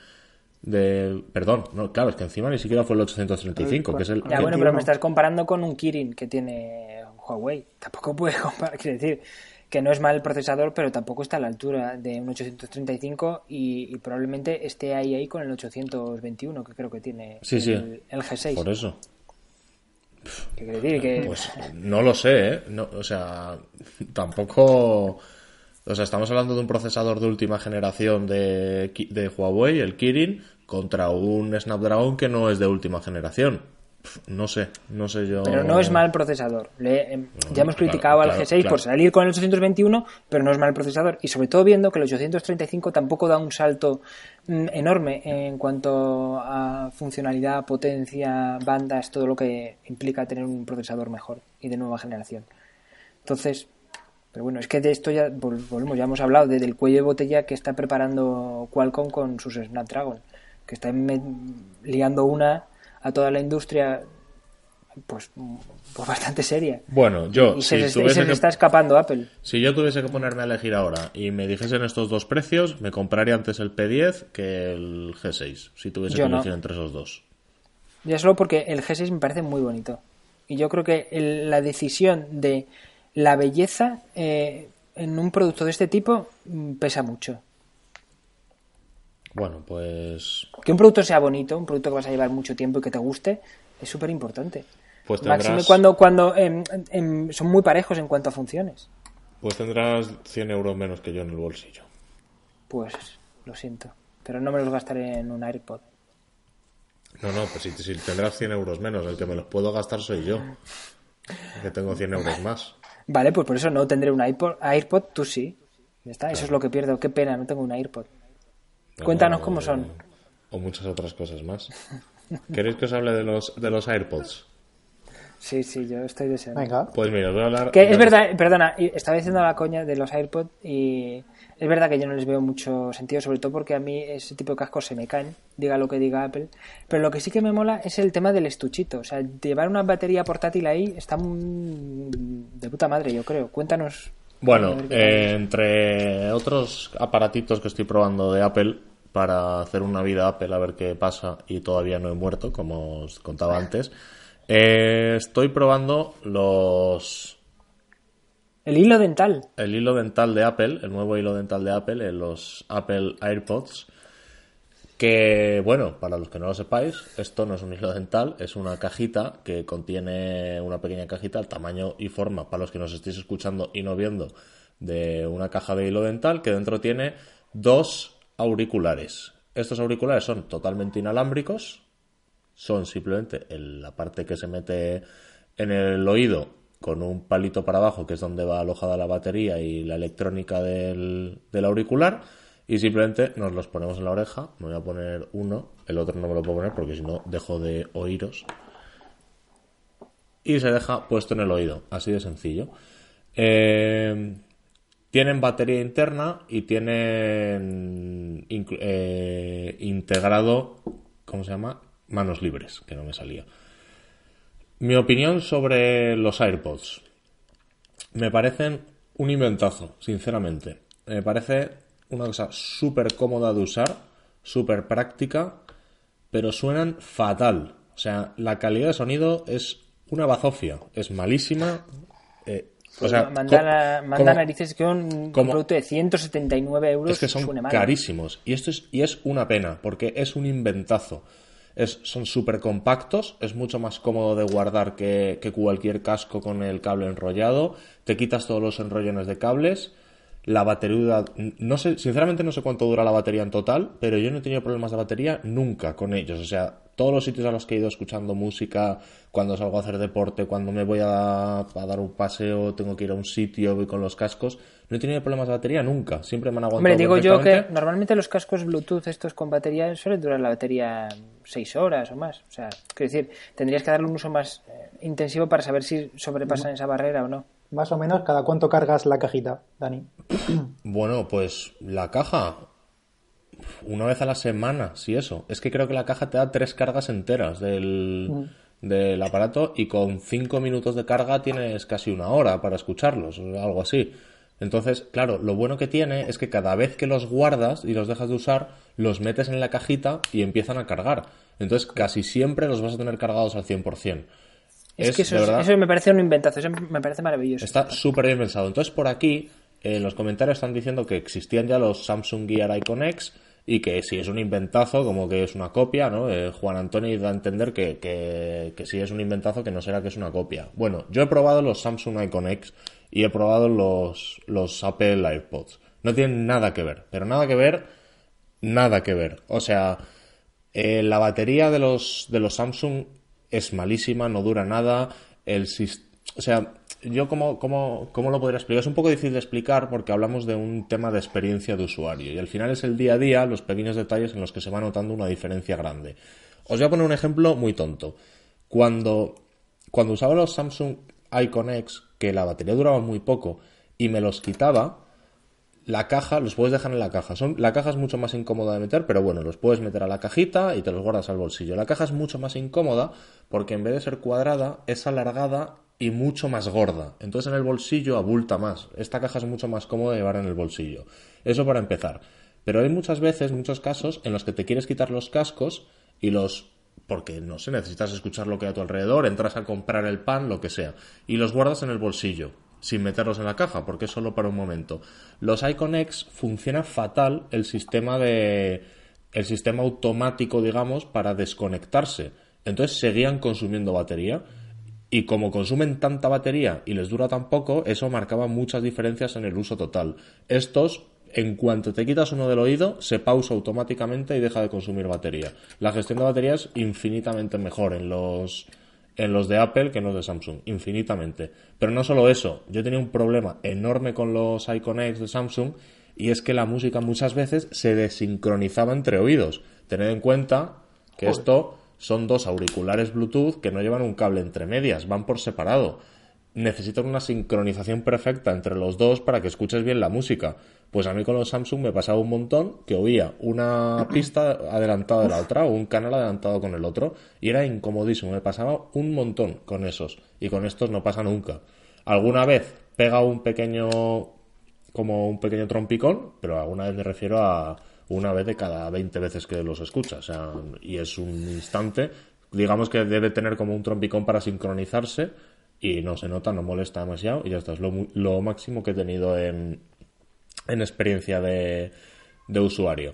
De, perdón, no, claro, es que encima ni siquiera fue el 835, que es el. Ya, bueno, pero me estás comparando con un Kirin que tiene Huawei. Tampoco puedes [LAUGHS] comparar, quiero decir que no es mal el procesador, pero tampoco está a la altura de un 835 y, probablemente esté ahí ahí con el 821 que creo que tiene el, G6. Por eso. ¿Qué quiere decir? Que... Pues no lo sé, ¿eh? No, o sea, [LAUGHS] tampoco... O sea, estamos hablando de un procesador de última generación de, de Huawei, el Kirin, contra un Snapdragon que no es de última generación. No sé, no sé yo. Pero no es mal procesador. Em, ya hemos criticado al G6 por salir con el 821, pero no es mal procesador. Y sobre todo viendo que el 835 tampoco da un salto mm, enorme en cuanto a funcionalidad, potencia, bandas, todo lo que implica tener un procesador mejor y de nueva generación. Entonces, pero bueno, es que de esto ya volvemos, ya hemos hablado del cuello de botella que está preparando Qualcomm con sus Snapdragon, que está liando una a toda la industria pues, pues bastante seria. Bueno, yo si se, está escapando Apple. Si yo tuviese que ponerme a elegir ahora y me dijesen estos dos precios, me compraría antes el P10 que el G6, si tuviese que elegir entre esos dos. Ya solo porque el G6 me parece muy bonito. Y yo creo que la decisión de la belleza eh, en un producto de este tipo mm, pesa mucho. Bueno, pues. Que un producto sea bonito, un producto que vas a llevar mucho tiempo y que te guste, es súper importante. Pues tendrás... cuando, cuando em, em, son muy parejos en cuanto a funciones. Pues tendrás 100 euros menos que yo en el bolsillo. Pues lo siento, pero no me los gastaré en un AirPod. No, no, pues si, tendrás 100 euros menos, el que me los puedo gastar soy yo. Que tengo 100 euros más. Vale, pues por eso no tendré un AirPod, AirPod tú sí. está, eso es lo que pierdo. Qué pena, no tengo un AirPod. Cuéntanos cómo son. O muchas otras cosas más. [LAUGHS] ¿Queréis que os hable de los, de los AirPods? Sí, sí, yo estoy deseando. Venga. Pues mira, os voy a hablar. Que es verdad, perdona, estaba diciendo la coña de los AirPods y es verdad que yo no les veo mucho sentido, sobre todo porque a mí ese tipo de cascos se me caen, diga lo que diga Apple. Pero lo que sí que me mola es el tema del estuchito. O sea, llevar una batería portátil ahí está de puta madre, yo creo. Cuéntanos bueno, eh, entre otros aparatitos que estoy probando de Apple para hacer una vida Apple a ver qué pasa y todavía no he muerto, como os contaba antes, eh, estoy probando los... El hilo dental. El hilo dental de Apple, el nuevo hilo dental de Apple, en los Apple AirPods. Que, bueno, para los que no lo sepáis, esto no es un hilo dental, es una cajita que contiene una pequeña cajita, el tamaño y forma, para los que nos estéis escuchando y no viendo, de una caja de hilo dental que dentro tiene dos auriculares. Estos auriculares son totalmente inalámbricos, son simplemente la parte que se mete en el oído con un palito para abajo, que es donde va alojada la batería y la electrónica del, auricular y simplemente nos los ponemos en la oreja. Me voy a poner uno, el otro no me lo puedo poner porque si no dejo de oíros. Y se deja puesto en el oído, así de sencillo. Eh, tienen batería interna y tienen eh, integrado, ¿cómo se llama? Manos libres, que no me salía. Mi opinión sobre los AirPods. Me parecen un inventazo, sinceramente. Me parece una cosa súper cómoda de usar, súper práctica, pero suenan fatal. O sea, la calidad de sonido es una bazofia, es malísima. Eh, o sea, manda, narices que un, producto de 179 euros es que son carísimos. Y esto es, y es una pena, porque es un inventazo. Son súper compactos, es mucho más cómodo de guardar que, que cualquier casco con el cable enrollado. Te quitas todos los enrollones de cables la batería, no sé, sinceramente no sé cuánto dura la batería en total, pero yo no he tenido problemas de batería nunca con ellos. O sea, todos los sitios a los que he ido escuchando música, cuando salgo a hacer deporte, cuando me voy a, dar un paseo, tengo que ir a un sitio, voy con los cascos, no he tenido problemas de batería nunca. Siempre me han aguantado. Hombre, digo yo que normalmente los cascos Bluetooth estos con batería suelen durar la batería seis horas o más. O sea, quiero decir, tendrías que darle un uso más eh, intensivo para saber si sobrepasan esa barrera o no. Más o menos, ¿cada cuánto cargas la cajita, Dani? Bueno, pues la caja, una vez a la semana, si eso. Es que creo que la caja te da tres cargas enteras del, mm. del aparato y con cinco minutos de carga tienes casi una hora para escucharlos, o algo así. Entonces, claro, lo bueno que tiene es que cada vez que los guardas y los dejas de usar, los metes en la cajita y empiezan a cargar. Entonces, casi siempre los vas a tener cargados al 100%. Es, que eso, me parece un inventazo, eso me parece maravilloso. Está súper bien pensado. Entonces, por aquí, en los comentarios están diciendo que existían ya los Samsung Gear Icon X y que si es un inventazo, como que es una copia, ¿no? Eh, Juan Antonio da a entender que, que, si es un inventazo, que no será que es una copia. Bueno, yo he probado los Samsung Icon X y he probado los, los Apple AirPods. No tienen nada que ver, pero nada que ver, nada que ver. O sea, eh, la batería de los, de los Samsung es malísima, no dura nada. El, o sea, yo cómo, cómo, cómo lo podría explicar. Es un poco difícil de explicar porque hablamos de un tema de experiencia de usuario y al final es el día a día, los pequeños detalles en los que se va notando una diferencia grande. Os voy a poner un ejemplo muy tonto. Cuando, cuando usaba los Samsung Icon X, que la batería duraba muy poco y me los quitaba, la caja, los puedes dejar en la caja. La caja es mucho más incómoda de meter, pero bueno, los puedes meter a la cajita y te los guardas al bolsillo. La caja es mucho más incómoda porque en vez de ser cuadrada, es alargada y mucho más gorda. Entonces en el bolsillo abulta más. Esta caja es mucho más cómoda de llevar en el bolsillo. Eso para empezar. Pero hay muchas veces, muchos casos, en los que te quieres quitar los cascos y los porque no sé, necesitas escuchar lo que hay a tu alrededor, entras a comprar el pan, lo que sea, y los guardas en el bolsillo sin meterlos en la caja, porque es solo para un momento. Los Icon X funciona fatal el sistema de el sistema automático, digamos, para desconectarse. Entonces seguían consumiendo batería y como consumen tanta batería y les dura tan poco, eso marcaba muchas diferencias en el uso total. Estos en cuanto te quitas uno del oído, se pausa automáticamente y deja de consumir batería. La gestión de batería es infinitamente mejor en los en los de Apple que en los de Samsung, infinitamente. Pero no solo eso, yo tenía un problema enorme con los Icon X de Samsung y es que la música muchas veces se desincronizaba entre oídos. Tened en cuenta que esto son dos auriculares Bluetooth que no llevan un cable entre medias, van por separado necesitan una sincronización perfecta entre los dos para que escuches bien la música. Pues a mí con los Samsung me pasaba un montón que oía una pista adelantada de la otra o un canal adelantado con el otro y era incomodísimo. Me pasaba un montón con esos y con estos no pasa nunca. Alguna vez pega un pequeño como un pequeño trompicón, pero alguna vez me refiero a una vez de cada 20 veces que los escuchas. y es un instante, digamos que debe tener como un trompicón para sincronizarse y no se nota, no molesta demasiado y ya está. Es lo, máximo que he tenido en, en experiencia de, de, usuario.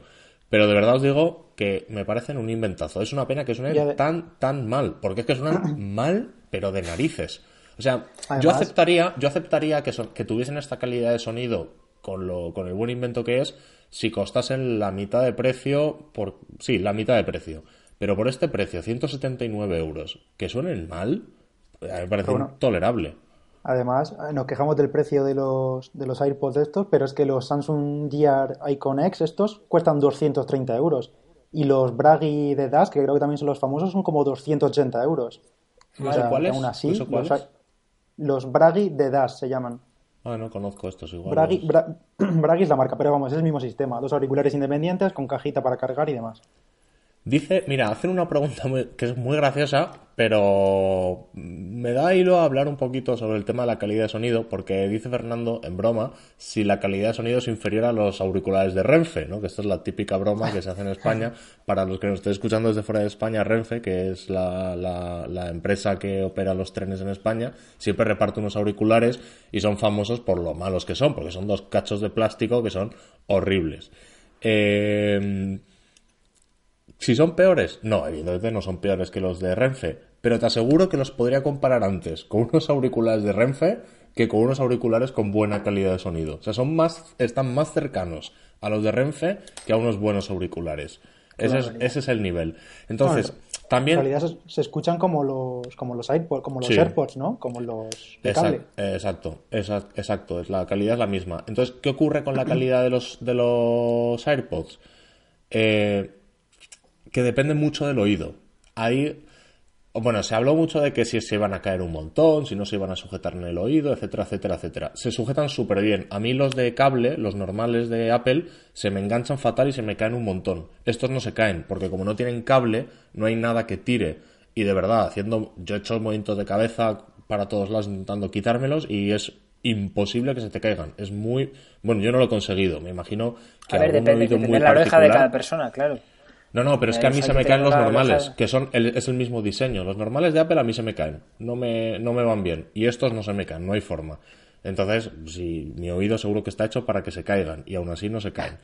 Pero de verdad os digo que me parecen un inventazo. Es una pena que suene tan, tan mal, porque es que suenan [CLEARS THROAT] mal, pero de narices. O sea, yo aceptaría, yo aceptaría que, que tuviesen esta calidad de sonido con, lo, con el buen invento que es si costasen la mitad de precio, por sí, la mitad de precio. Pero por este precio, 179 euros, que suenen mal, me parece tolerable. Además, eh, nos quejamos del precio de los, de los AirPods estos, pero es que los Samsung Gear Icon X estos cuestan 230 euros. Y los Bragi de Dash, que creo que también son los famosos, son como 280 euros. ¿Cuáles? Aún así, los, Bragi de Dash se llaman. Ah, no conozco estos igual. Bragi, [CLEARS THROAT] Bragi es la marca, pero vamos, es el mismo sistema. Dos auriculares independientes con cajita para cargar y demás. Dice, mira, hacen una pregunta que es muy graciosa, pero me da hilo a hablar un poquito sobre el tema de la calidad de sonido, porque dice Fernando, en broma, si la calidad de sonido es inferior a los auriculares de Renfe, ¿no? Que esta es la típica broma que se hace en [LAUGHS] España. Para los que nos estén escuchando desde fuera de España, Renfe, que es la, la, la empresa que opera los trenes en España, siempre reparte unos auriculares y son famosos por lo malos que son, porque son dos cachos de plástico que son horribles. Eh, si son peores, no, evidentemente no son peores que los de Renfe, pero te aseguro que los podría comparar antes con unos auriculares de Renfe que con unos auriculares con buena calidad de sonido. O sea, son más, están más cercanos a los de Renfe que a unos buenos auriculares. Ese es, ese es, el nivel. Entonces, también. En realidad se, escuchan como los, como los iPods, como los AirPods, ¿no? Como los de cable. Exacto, exacto, exacto, es la calidad es la misma. Entonces, ¿qué ocurre con la calidad de los, de los AirPods? Eh, que depende mucho del oído. Ahí Bueno, se habló mucho de que si se iban a caer un montón, si no se iban a sujetar en el oído, etcétera, etcétera, etcétera. Se sujetan súper bien. A mí los de cable, los normales de Apple, se me enganchan fatal y se me caen un montón. Estos no se caen, porque como no tienen cable, no hay nada que tire. Y de verdad, haciendo, yo he hecho movimientos de cabeza para todos lados intentando quitármelos y es imposible que se te caigan. Es muy, bueno, yo no lo he conseguido. Me imagino que a ver, depende, de la oreja de cada persona, claro. No, no, pero es que a mí se me caen los normales, que son es el mismo diseño. Los normales de Apple a mí se me caen, no me, no me van bien. Y estos no se me caen, no hay forma. Entonces, si mi oído seguro que está hecho para que se caigan, y aún así no se caen.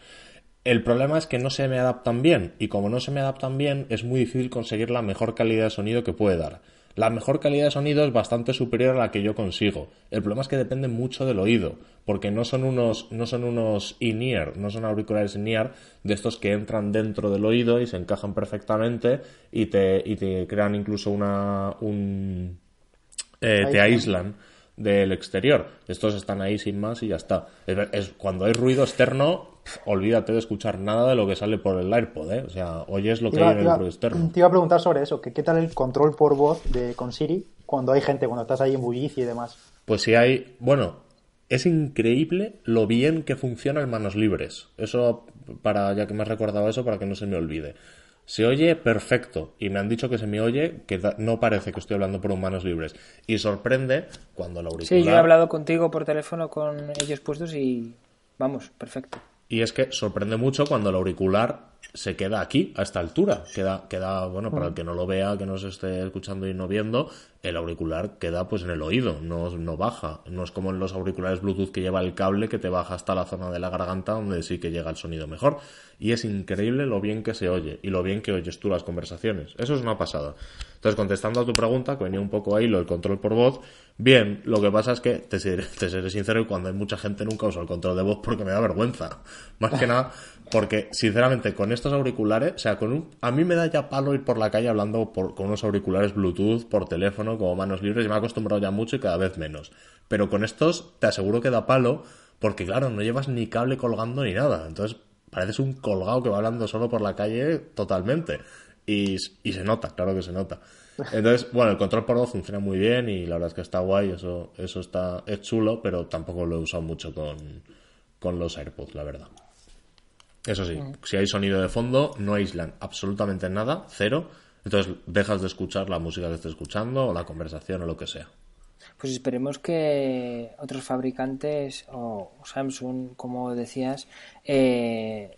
El problema es que no se me adaptan bien, y como no se me adaptan bien, es muy difícil conseguir la mejor calidad de sonido que puede dar. La mejor calidad de sonido es bastante superior a la que yo consigo. El problema es que depende mucho del oído, porque no son unos, no son unos in-ear, no son auriculares in-ear de estos que entran dentro del oído y se encajan perfectamente y te, y te crean incluso una, un, eh, te aíslan del exterior. Estos están ahí sin más y ya está. Es, cuando hay ruido externo, olvídate de escuchar nada de lo que sale por el AirPod, ¿eh? O sea, oyes lo que hay en el ruido externo. Te iba a preguntar sobre eso, que qué tal el control por voz de con Siri cuando hay gente, cuando estás ahí en bullicio y demás. Pues si hay, bueno, es increíble lo bien que funciona en manos libres. Eso para ya que me has recordado eso para que no se me olvide. Se oye perfecto y me han dicho que se me oye que no parece que estoy hablando por manos libres. Y sorprende cuando el auricular... Sí, yo he hablado contigo por teléfono con ellos puestos y vamos, perfecto. Y es que sorprende mucho cuando el auricular se queda aquí, a esta altura. Queda, queda, bueno, para el que no lo vea, que no se esté escuchando y no viendo, el auricular queda pues en el oído, no, no baja. No es como en los auriculares Bluetooth que lleva el cable que te baja hasta la zona de la garganta donde sí que llega el sonido mejor. Y es increíble lo bien que se oye y lo bien que oyes tú las conversaciones. Eso es una pasada. Entonces, contestando a tu pregunta, que venía un poco ahí lo del control por voz, bien, lo que pasa es que, te seré, te seré sincero, y cuando hay mucha gente nunca uso el control de voz porque me da vergüenza. Más que [LAUGHS] nada porque, sinceramente, con estos auriculares, o sea, con un, a mí me da ya palo ir por la calle hablando por, con unos auriculares Bluetooth, por teléfono, como manos libres, y me he acostumbrado ya mucho y cada vez menos. Pero con estos, te aseguro que da palo, porque claro, no llevas ni cable colgando ni nada. Entonces, pareces un colgado que va hablando solo por la calle totalmente. Y, y se nota, claro que se nota. Entonces, bueno, el control por voz funciona muy bien y la verdad es que está guay, eso, eso está, es chulo, pero tampoco lo he usado mucho con, con los AirPods, la verdad. Eso sí, mm. si hay sonido de fondo, no aíslan absolutamente nada, cero. Entonces dejas de escuchar la música que estés escuchando o la conversación o lo que sea. Pues esperemos que otros fabricantes o Samsung, como decías, eh,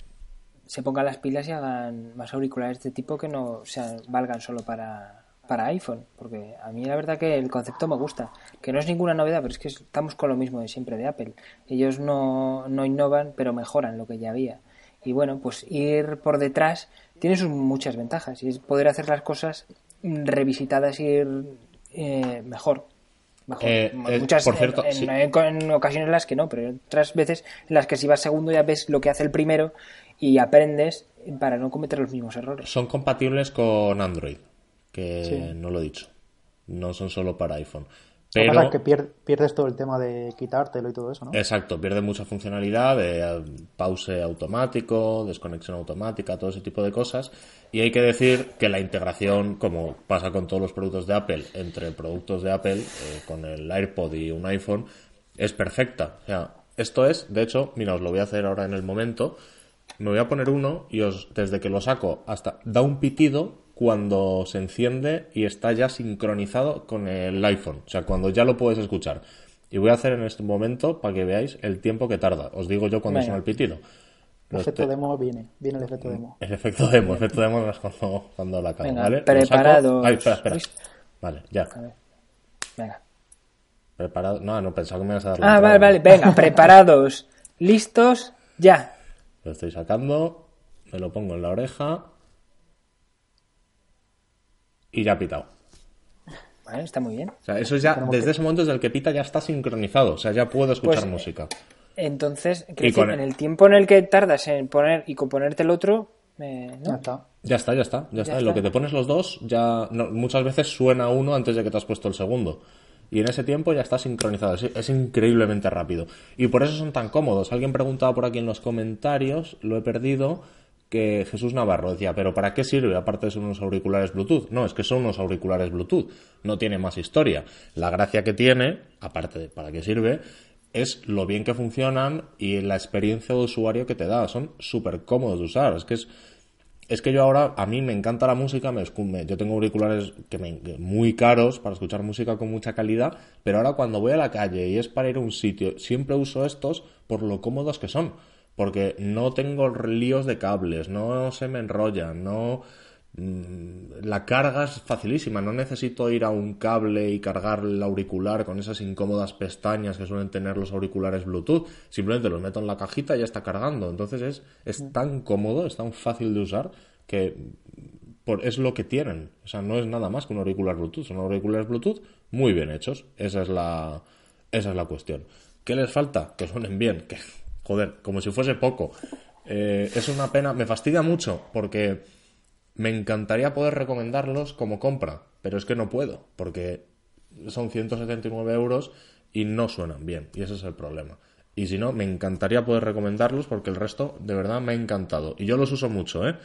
se pongan las pilas y hagan más auriculares de tipo que no sean, valgan solo para, para iPhone. Porque a mí la verdad que el concepto me gusta. Que no es ninguna novedad, pero es que estamos con lo mismo de siempre de Apple. Ellos no, no innovan, pero mejoran lo que ya había. Y bueno, pues ir por detrás tiene sus muchas ventajas y es poder hacer las cosas revisitadas y ir eh, mejor. Eh, muchas, por cierto, en, ocasiones en las que no, pero otras veces en las que si vas segundo ya ves lo que hace el primero y aprendes para no cometer los mismos errores. Son compatibles con Android, que no lo he dicho. No son solo para iPhone. Pero... que pierdes todo el tema de quitártelo y todo eso, ¿no? Exacto, pierde mucha funcionalidad de eh, pause automático, desconexión automática, todo ese tipo de cosas. Y hay que decir que la integración, como pasa con todos los productos de Apple, entre productos de Apple, eh, con el AirPod y un iPhone, es perfecta. O sea, esto es, de hecho, mira, os lo voy a hacer ahora en el momento. Me voy a poner uno y os, desde que lo saco hasta da un pitido cuando se enciende y está ya sincronizado con el iPhone, o sea, cuando ya lo puedes escuchar. Y voy a hacer en este momento para que veáis el tiempo que tarda. Os digo yo cuando suena el pitido. El efecto demo viene, viene el efecto demo. El efecto demo, el efecto demo es cuando, cuando la acabo, ¿vale? Preparado. Ay, espera, espera. Vale, ya. Venga. Preparado. No, no pensaba que me ibas a dar Ah, vale, vale. Venga, preparados. [LAUGHS] Listos, ya. Lo estoy sacando. Me lo pongo en la oreja y ya ha pitado. Vale, está muy bien. O sea, eso ya, desde ese momento desde el que pita ya está sincronizado, o sea, ya puedo escuchar pues, música. Entonces, en el tiempo en el que tardas en poner y componerte el otro, ya está. Ya está, ya está, ya, está. En lo que te pones los dos, ya muchas veces suena uno antes de que te has puesto el segundo. Y en ese tiempo ya está sincronizado. Es, es, increíblemente rápido. Y por eso son tan cómodos. Alguien preguntaba por aquí en los comentarios, lo he perdido, que Jesús Navarro decía, pero ¿para qué sirve aparte de ser unos auriculares Bluetooth? No, es que son unos auriculares Bluetooth, no tiene más historia. La gracia que tiene, aparte de para qué sirve, es lo bien que funcionan y la experiencia de usuario que te da. Son súper cómodos de usar. Es que es, es que yo ahora, a mí me encanta la música, me, yo tengo auriculares que me, muy caros para escuchar música con mucha calidad, pero ahora cuando voy a la calle y es para ir a un sitio, siempre uso estos por lo cómodos que son porque no tengo líos de cables, no se me enrolla, no mm, la carga es facilísima, no necesito ir a un cable y cargar el auricular con esas incómodas pestañas que suelen tener los auriculares Bluetooth, simplemente los meto en la cajita y ya está cargando, entonces es, es mm. tan cómodo, es tan fácil de usar que por, es lo que tienen, o sea, no es nada más que un auricular Bluetooth, son auriculares Bluetooth muy bien hechos, esa es la, esa es la cuestión. ¿Qué les falta? Que suenen bien, que joder, como si fuese poco. Eh, es una pena, me fastidia mucho porque me encantaría poder recomendarlos como compra, pero es que no puedo, porque son 179 euros y no suenan bien, y ese es el problema. Y si no, me encantaría poder recomendarlos porque el resto de verdad me ha encantado. Y yo los uso mucho, ¿eh?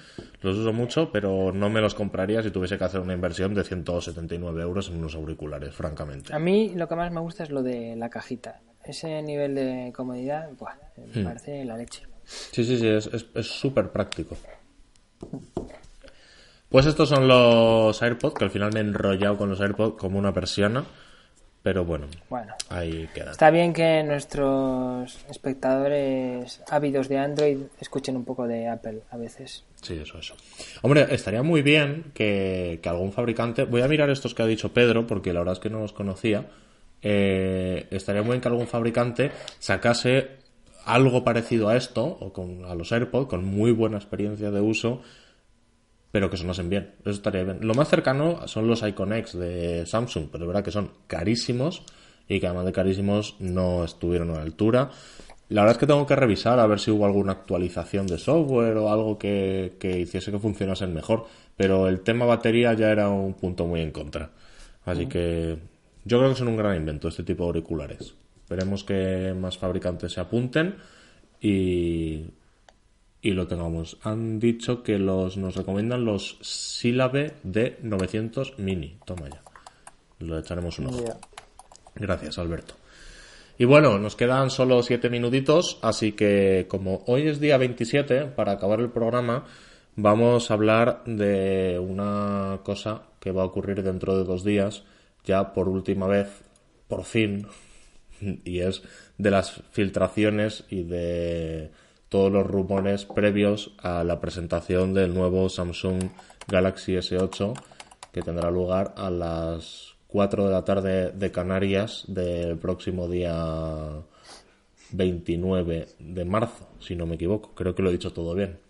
Los uso mucho, pero no me los compraría si tuviese que hacer una inversión de 179 euros en unos auriculares, francamente. A mí lo que más me gusta es lo de la cajita ese nivel de comodidad, me hmm. parece la leche. Sí, sí, sí, es súper práctico. Pues estos son los AirPods, que al final me he enrollado con los AirPods como una persiana. Pero bueno, bueno, ahí queda. Está bien que nuestros espectadores ávidos de Android escuchen un poco de Apple a veces. Sí, eso, eso. Hombre, estaría muy bien que, que algún fabricante. Voy a mirar estos que ha dicho Pedro, porque la verdad es que no los conocía eh, estaría muy bien que algún fabricante sacase algo parecido a esto, o con, a los AirPods, con muy buena experiencia de uso, pero que sonasen bien. Eso estaría bien. Lo más cercano son los Icon X de Samsung, pero es verdad que son carísimos y que además de carísimos no estuvieron a la altura. La verdad es que tengo que revisar a ver si hubo alguna actualización de software o algo que, que hiciese que funcionasen mejor, pero el tema batería ya era un punto muy en contra. Así que yo creo que son un gran invento este tipo de auriculares. Esperemos que más fabricantes se apunten y, y lo tengamos. Han dicho que los nos recomiendan los Syllabe D900 Mini. Toma ya. Lo echaremos un ojo. Gracias, Alberto. Y bueno, nos quedan solo siete minutitos, así que como hoy es día 27, para acabar el programa, vamos a hablar de una cosa que va a ocurrir dentro de dos días ya por última vez, por fin, [LAUGHS] y es de las filtraciones y de todos los rumores previos a la presentación del nuevo Samsung Galaxy S8 que tendrá lugar a las 4 de la tarde de Canarias del próximo día 29 de marzo, si no me equivoco. Creo que lo he dicho todo bien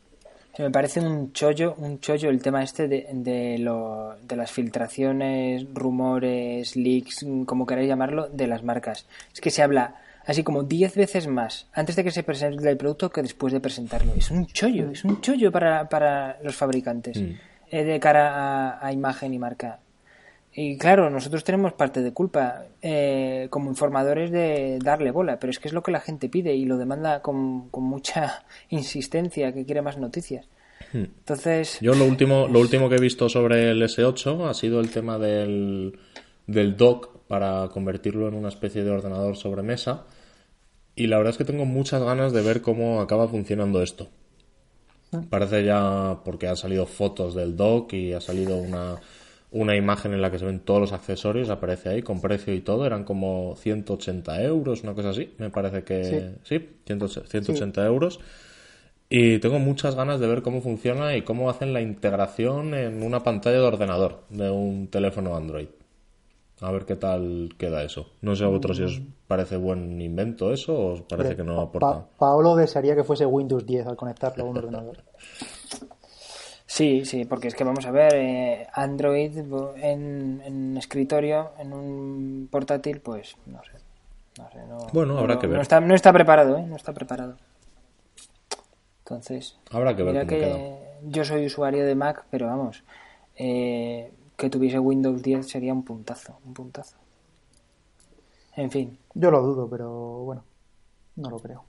me parece un chollo, un chollo el tema este de, de, lo, de las filtraciones, rumores, leaks, como queráis llamarlo, de las marcas. Es que se habla así como 10 veces más antes de que se presente el producto que después de presentarlo. Es un chollo, es un chollo para, para los fabricantes mm. eh, de cara a, imagen y marca. Y claro, nosotros tenemos parte de culpa eh, como informadores de darle bola, pero es que es lo que la gente pide y lo demanda con, con mucha [LAUGHS] insistencia, que quiere más noticias. Hmm. Entonces. Yo lo último, lo último que he visto sobre el S8 ha sido el tema del, del dock para convertirlo en una especie de ordenador sobre mesa. Y la verdad es que tengo muchas ganas de ver cómo acaba funcionando esto. Hmm. Parece ya porque han salido fotos del dock y ha salido una una imagen en la que se ven todos los accesorios, aparece ahí con precio y todo, eran como 180 euros, una cosa así, me parece que sí, 180 euros. Y tengo muchas ganas de ver cómo funciona y cómo hacen la integración en una pantalla de ordenador de un teléfono Android. A ver qué tal queda eso. No sé a vosotros si os mm. parece buen invento eso o os parece que no aporta. Paolo desearía que fuese Windows 10 al conectarlo a un ordenador. [LAUGHS] Sí, sí, porque es que vamos a ver, eh, Android en, escritorio, en un portátil, pues no sé. No sé no, bueno, habrá que ver. No está, no está preparado, ¿eh? No está preparado. Entonces, habrá que ver cómo que yo soy usuario de Mac, pero vamos, eh, que tuviese Windows 10 sería un puntazo, un puntazo. En fin. Yo lo dudo, pero bueno, no lo creo.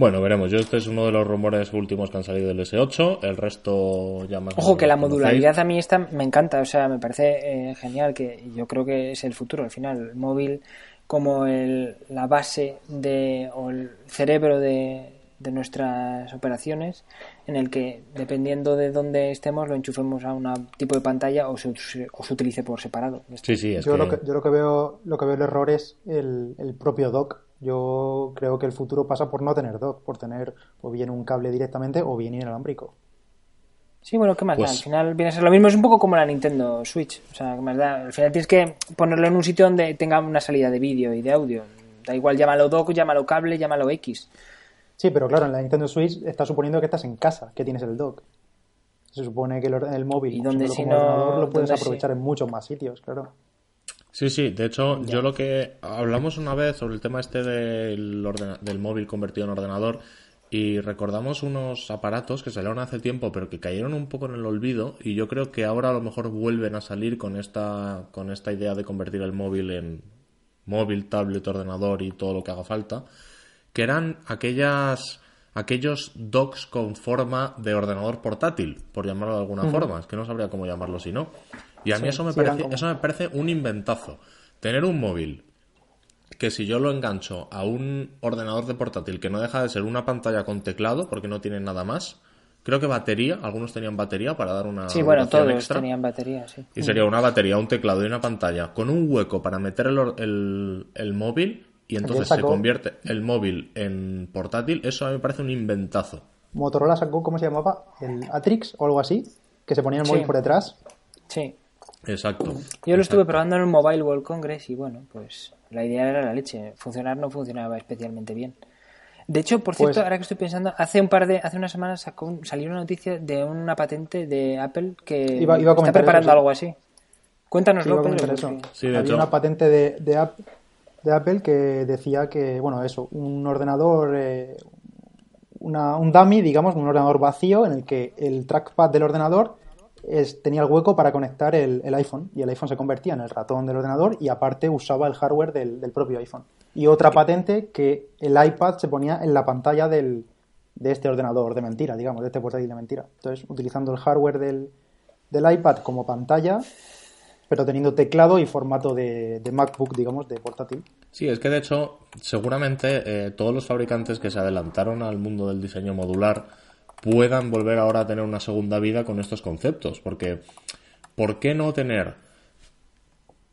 Bueno, veremos. Yo este es uno de los rumores últimos que han salido del S8. El resto ya más. Ojo, que la modularidad a mí esta me encanta. O sea, me parece eh, genial. Que yo creo que es el futuro. Al final, el móvil como el, la base de, o el cerebro de, de nuestras operaciones en el que dependiendo de dónde estemos lo enchufemos a un tipo de pantalla o se, o se utilice por separado. Sí, sí, yo, lo que, yo lo que veo lo que veo el error es el, el propio dock yo creo que el futuro pasa por no tener dock, por tener o bien un cable directamente o bien inalámbrico. Sí, bueno, ¿qué más da? Pues al final viene a ser lo mismo, es un poco como la Nintendo Switch. O sea, ¿qué más da? Al final tienes que ponerlo en un sitio donde tenga una salida de vídeo y de audio. Da igual, llámalo dock, llámalo cable, llámalo X. Sí, pero claro, en la Nintendo Switch está suponiendo que estás en casa, que tienes el dock. Se supone que el, móvil ¿Y donde si no, lo puedes aprovechar en muchos más sitios, claro. Sí, sí, de hecho, yo lo que hablamos una vez sobre el tema este del, del móvil convertido en ordenador y recordamos unos aparatos que salieron hace tiempo pero que cayeron un poco en el olvido y yo creo que ahora a lo mejor vuelven a salir con esta con esta idea de convertir el móvil en móvil, tablet, ordenador y todo lo que haga falta, que eran aquellas aquellos docks con forma de ordenador portátil, por llamarlo de alguna forma, es que no sabría cómo llamarlo si no. Y a mí eso, me parece, eso me parece un inventazo. Tener un móvil que si yo lo engancho a un ordenador de portátil que no deja de ser una pantalla con teclado, porque no tiene nada más, creo que batería, algunos tenían batería para dar una. Sí, bueno, todos tenían batería, sí. Y sería una batería, un teclado y una pantalla con un hueco para meter el, el, móvil y entonces se convierte el móvil en portátil. Eso a mí me parece un inventazo. Motorola sacó, ¿cómo se llamaba? El Atrix o algo así, que se ponía el móvil por detrás. Sí. Exacto. Yo lo estuve probando en un Mobile World Congress y bueno, pues la idea era la leche. Funcionar no funcionaba especialmente bien. De hecho, por cierto, pues- ahora que estoy pensando, hace un par de, hace unas semanas sacó, salió una noticia de una patente de Apple que está preparando algo así. Cuéntanoslo, sí, Había una patente de, de, Apple que decía que, bueno, eso, un ordenador, eh, una, un dummy, digamos, un ordenador vacío en el que el trackpad del ordenador tenía el hueco para conectar el, iPhone y el iPhone se convertía en el ratón del ordenador y aparte usaba el hardware del, propio iPhone. Y otra patente que el iPad se ponía en la pantalla del, de este ordenador de mentira, digamos, de este portátil de mentira. Entonces, utilizando el hardware del, del iPad como pantalla, pero teniendo teclado y formato de, MacBook, digamos, de portátil. Sí, es que de hecho, seguramente eh, todos los fabricantes que se adelantaron al mundo del diseño modular puedan volver ahora a tener una segunda vida con estos conceptos. Porque, ¿por qué no tener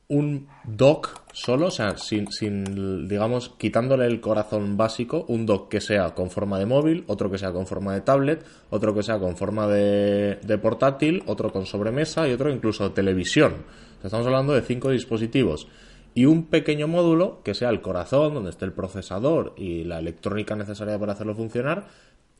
un dock solo, o sea, sin, sin, digamos, quitándole el corazón básico, un dock que sea con forma de móvil, otro que sea con forma de tablet, otro que sea con forma de, de portátil, otro con sobremesa y otro incluso televisión. estamos hablando de cinco dispositivos. Y un pequeño módulo que sea el corazón, donde esté el procesador y la electrónica necesaria para hacerlo funcionar,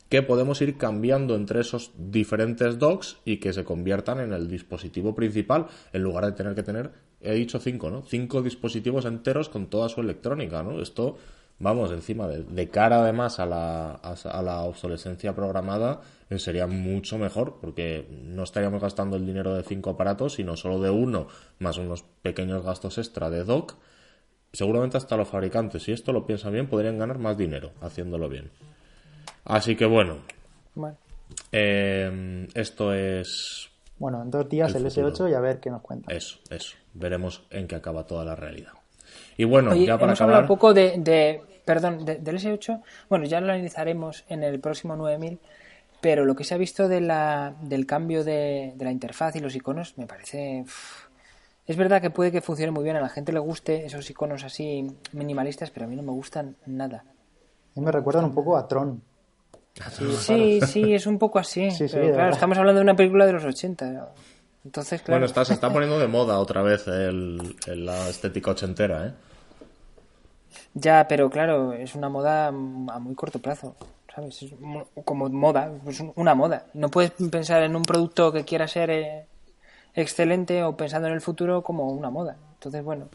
que podemos ir cambiando entre esos diferentes docks y que se conviertan en el dispositivo principal en lugar de tener que tener, he dicho cinco, ¿no? Cinco dispositivos enteros con toda su electrónica, ¿no? Esto, vamos, encima de, cara además a la, a, la obsolescencia programada, eh, sería mucho mejor porque no estaríamos gastando el dinero de cinco aparatos, sino solo de uno, más unos pequeños gastos extra de dock. Seguramente hasta los fabricantes, si esto lo piensan bien, podrían ganar más dinero haciéndolo bien. Así que bueno. Eh, esto es. Bueno, en dos días el, S8 y a ver qué nos cuenta. Eso, eso. Veremos en qué acaba toda la realidad. Y bueno, ya para hemos acabar. un poco de. perdón, del S8. Bueno, ya lo analizaremos en el próximo 9000. Pero lo que se ha visto de la, del cambio de, la interfaz y los iconos me parece. Es verdad que puede que funcione muy bien, a la gente le guste esos iconos así minimalistas, pero a mí no me gustan nada. A mí me recuerdan un poco a Tron. Sí, sí, es un poco así. claro, estamos hablando de una película de los 80. Entonces, claro. Bueno, está, se está poniendo de moda otra vez el, la estética ochentera, ¿eh? Ya, pero claro, es una moda a muy corto plazo, ¿sabes? Es como moda, es una moda. No puedes pensar en un producto que quiera ser eh, excelente o pensando en el futuro como una moda. Entonces, bueno,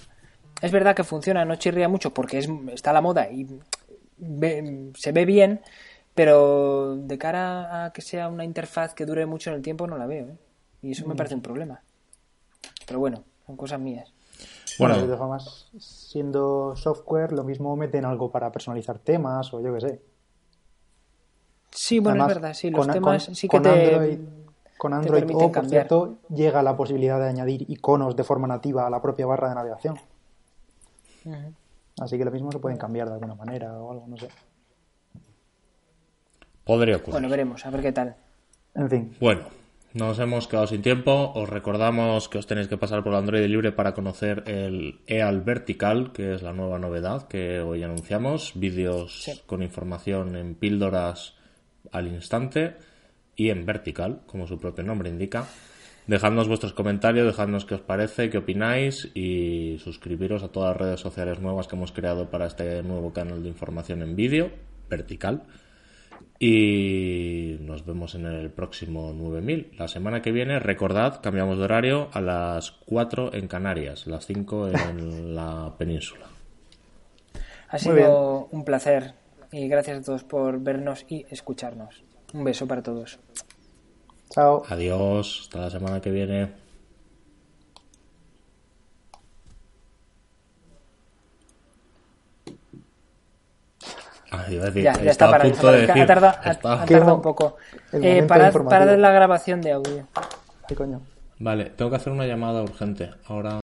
es verdad que funciona, no chirría mucho porque es, está la moda y se ve bien, pero de cara a que sea una interfaz que dure mucho en el tiempo, no la veo. ¿eh? Y eso me mm. parece un problema. Pero bueno, son cosas mías. Bueno, de todas siendo software, lo mismo meten algo para personalizar temas o yo qué sé. Sí, bueno, es verdad, sí, los temas sí que te, con Android O, por cierto, llega la posibilidad de añadir iconos de forma nativa a la propia barra de navegación. Así que lo mismo se pueden cambiar de alguna manera o algo, no sé. Podría ocurrir. Bueno, veremos, a ver qué tal. En fin. Bueno, nos hemos quedado sin tiempo. Os recordamos que os tenéis que pasar por Android libre para conocer el EAL Vertical, que es la nueva novedad que hoy anunciamos. Vídeos con información en píldoras al instante y en vertical, como su propio nombre indica. Dejadnos vuestros comentarios, dejadnos qué os parece, qué opináis y suscribiros a todas las redes sociales nuevas que hemos creado para este nuevo canal de información en vídeo, vertical. Y nos vemos en el próximo 9000. La semana que viene, recordad, cambiamos de horario a las 4 en Canarias, las 5 en [LAUGHS] la península. Ha sido un placer y gracias a todos por vernos y escucharnos. Un beso para todos. Chao. Adiós. Hasta la semana que viene. Ah, ya, ya está para decir, ha tardado, un poco. Eh, para, para la grabación de audio. ¿Qué coño? Vale, tengo que hacer una llamada urgente. Ahora.